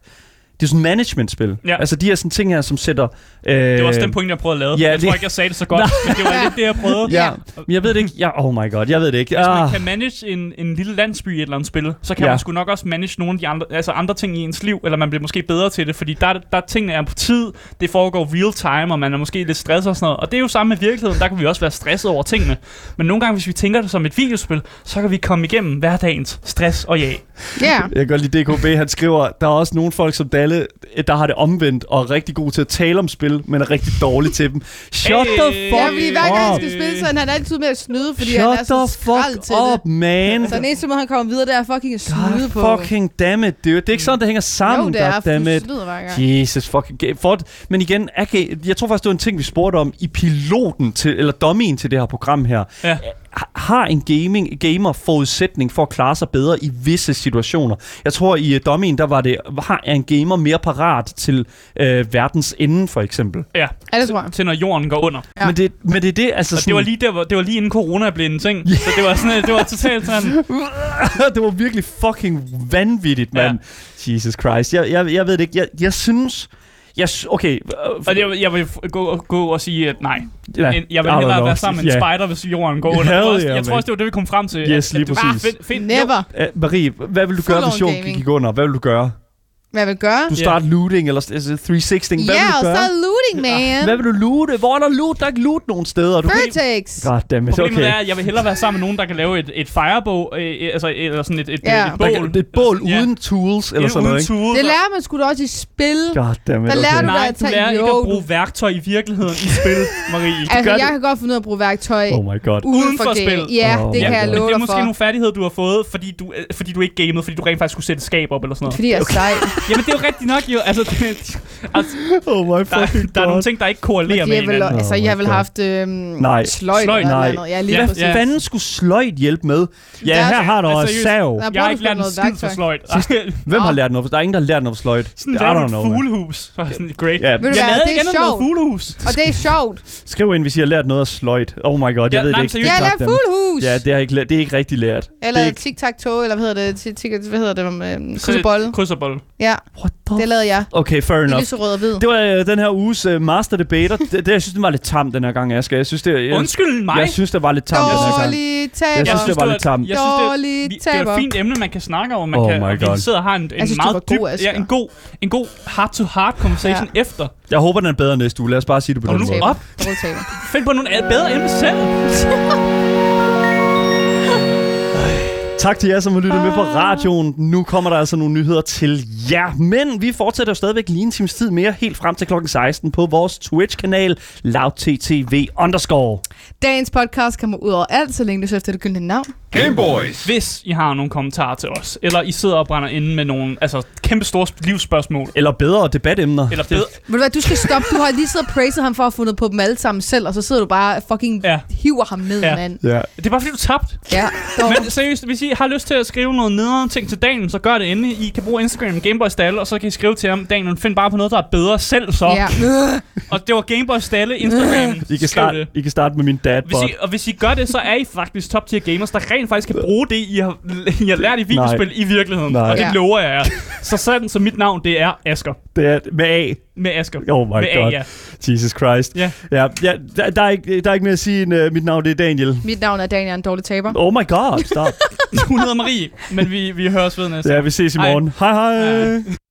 det er sådan management-spil. Ja. Altså de her sådan ting her, som sætter... Øh, Det var også den point, jeg prøvede at lave. ja, jeg tror det- ikke, jeg sagde det så godt, men det var lidt det, jeg prøvede. Ja, men jeg ved det ikke. Ja, oh my god, jeg ved det ikke. Hvis man Ah, kan manage en, en lille landsby i et eller andet spil, så kan Ja. man sgu nok også manage nogle af de andre, altså andre ting i ens liv, eller man bliver måske bedre til det, fordi der, der tingene er på tid, det foregår real time, og man er måske lidt stresset og sådan noget. Og det er jo samme med virkeligheden, der kan vi også være stresset over tingene. Men nogle gange, hvis vi tænker det som et videospil, så kan vi komme igennem hverdagens stress og ja. Ja. Jeg kan godt lide DKB, han skriver, der er også nogle folk som Dalle, der har det omvendt, og er rigtig god til at tale om spil, men er rigtig dårlig til dem. Shut Hey. the fuck Ja, fordi hver gang han skal spille, så er han altid med at snyde, fordi han er Shut så the skrald fuck til up, det. man. Så den eneste måde, han kommer videre, det er fucking at snyde på. God fucking dammit, dude. Det er ikke sådan, det hænger sammen, jo, det er, for du goddammit. snyder hver gang. Jesus fucking for, Men igen, okay, jeg tror faktisk, det var en ting, vi spurgte om i piloten til, eller dummyen til det her program her. Ja. Ha- Har en gaming, gamer forudsætning for at klare sig bedre i visse situationer? Jeg tror, i uh, dummyen, der var det, har, er en gamer mere parat til uh, verdens ende, for eksempel? Ja, Ja, det tror jeg. til når jorden går under. Ja. Men, det, men det er det, altså Og det var lige, der, hvor- det var lige inden corona blev en ting. Så det var, sådan, det var totalt sådan... (laughs) det var virkelig fucking vanvittigt, mand. Jesus Christ. Jeg, jeg, jeg ved det ikke. Jeg, jeg synes... Jeg, okay. øh, Og det, jeg vil gå, gå og sige, at nej. ja, Jeg vil hellere know. være sammen med en Ja. spider, hvis jorden går under. Hell Jeg tror også, yeah, jeg tror også, det var det, vi kom frem til. Yes, lige At det var præcis. Fedt, fedt. Never. Uh, Marie, hvad vil du Full gøre, hvis jorden gik under? Hvad vil du gøre? Hvad jeg vil gøre? Du Ja. starter looting, eller altså, 360. Hvad Ja, vil og du så gøre? Looting, man. Hvad vil du loote? Hvor er der loot? Der er ikke loot nogen steder. Du kan... Vertex. God damn it, Problemet okay. er, at jeg vil hellere være sammen med nogen, der kan lave et, et firebog, øh, altså, eller sådan et, et, Ja. et Der bål. det er et bål Ja. uden tools, eller sådan noget, ikke? tools. Det lærer man sgu da også i spil. God damn it, Der lærer okay. du Nej, at du tage- lærer ikke jo, at bruge værktøj i virkeligheden i spil, Marie. (laughs) Altså, jeg kan godt finde ud af at bruge værktøj Oh my god. uden for, for game. spil. Ja, Oh det my kan jeg God. Men love det er dig måske for. nogle færdigheder, du har fået, fordi du, øh, fordi du ikke gamede, fordi du rent faktisk kunne sætte skab op eller sådan noget. Fordi jeg er sej. (laughs) Jamen, det er jo rigtigt nok, jo. Altså, det, altså (laughs) Oh my fucking der er nogle ting, der ikke korrelerer med de har vel, hinanden. altså, Oh I har vel haft øhm, Nej. sløjt, Sløjt, eller nej. noget. Ja, lige Ja, præcis. Fanden skulle sløjt hjælpe med? Ja, Der er- her har du Altså, også sav. Jeg har ikke lært noget skid for sløjt. Hvem har lært noget? Der er ingen, der har lært noget for sløjt. Sådan don't et fuglehus. Er great. Jeg lavede er andet noget sjovt. fuglehus. Og det er sjovt. skriv ind, hvis I har lært noget af sløjt. Oh my god, jeg ved det ikke. Jeg har fuglehus. Ja, det er ikke, lært- det er ikke rigtig lært. er Eller tic-tac-toe, eller hvad hedder det? Hvad hedder det? Um, Krydserbolle. Krydserbolle. Ja, What det lavede jeg. Okay, fair enough. lyserød og hvid. Det var øh, den her uges øh, master debater. det, det, jeg synes, den var lidt tam den her gang, Asger. Jeg synes, det, jeg, Undskyld mig. jeg synes, det var lidt tam den her gang. Dårlig taber. Jeg synes, det var lidt tamt. Jeg synes, det, Dårlig vi, det er et fint emne, man kan snakke om. Man Oh kan, my og vi God. sidder og har en, en Jeg synes, meget dyb, god, ja, Asger. en god, en god heart-to-heart conversation ja. efter. Jeg håber, den er bedre næste uge. Lad os bare sige det på Hold den nu måde. op. Find på nogle bedre emne selv. (laughs) Tak til jer, som har lyttet med på radioen. Nu kommer der altså nogle nyheder til jer. Men vi fortsætter stadigvæk lige en times tid mere, helt frem til klokken 16 på vores Twitch-kanal, loudttv underscore. Dagens podcast kommer ud over alt, så længe du søger efter det gyldne navn. Gameboys. Hvis I har nogle kommentarer til os, eller I sidder og brænder inde med nogle altså, kæmpe store livsspørgsmål, Eller bedre debatemner. eller bedre, Ved du hvad, du skal stoppe. Du har lige siddet og praised ham for at have fundet på dem alle sammen selv, og så sidder du bare og fucking Ja. hiver ham ned, Ja. mand. Ja. det er bare fordi, du tabte. Ja. Men seriøst, hvis I har lyst til at skrive noget nederen ting til Daniel, så gør det endelig. I kan bruge Instagram Gameboy Stalle, og så kan I skrive til ham, Daniel, find bare på noget, der er bedre selv så. ja. (laughs) Og det var Gameboy Stalle Instagram. I kan, starte. I kan starte med min Hvis dadbot. I, og hvis I gør det, så er I faktisk top tier gamers, der rent faktisk kan bruge det, I har, I har lært i videospil i virkeligheden. Nej. Og det Ja. lover jeg jer. Så sådan, så mit navn, det er Asker. Det er med A. Med Asker. Oh my med A, god. ja. Jesus Christ. Ja. ja, ja der, der, er ikke, der er ikke mere at sige end uh, mit navn, det er Daniel. Mit navn er Daniel, en dårlig taber. Oh my god, stop. (laughs) Hun hedder Marie, men vi, vi høres ved næste ja, vi ses i morgen. Hej. Hej. hej.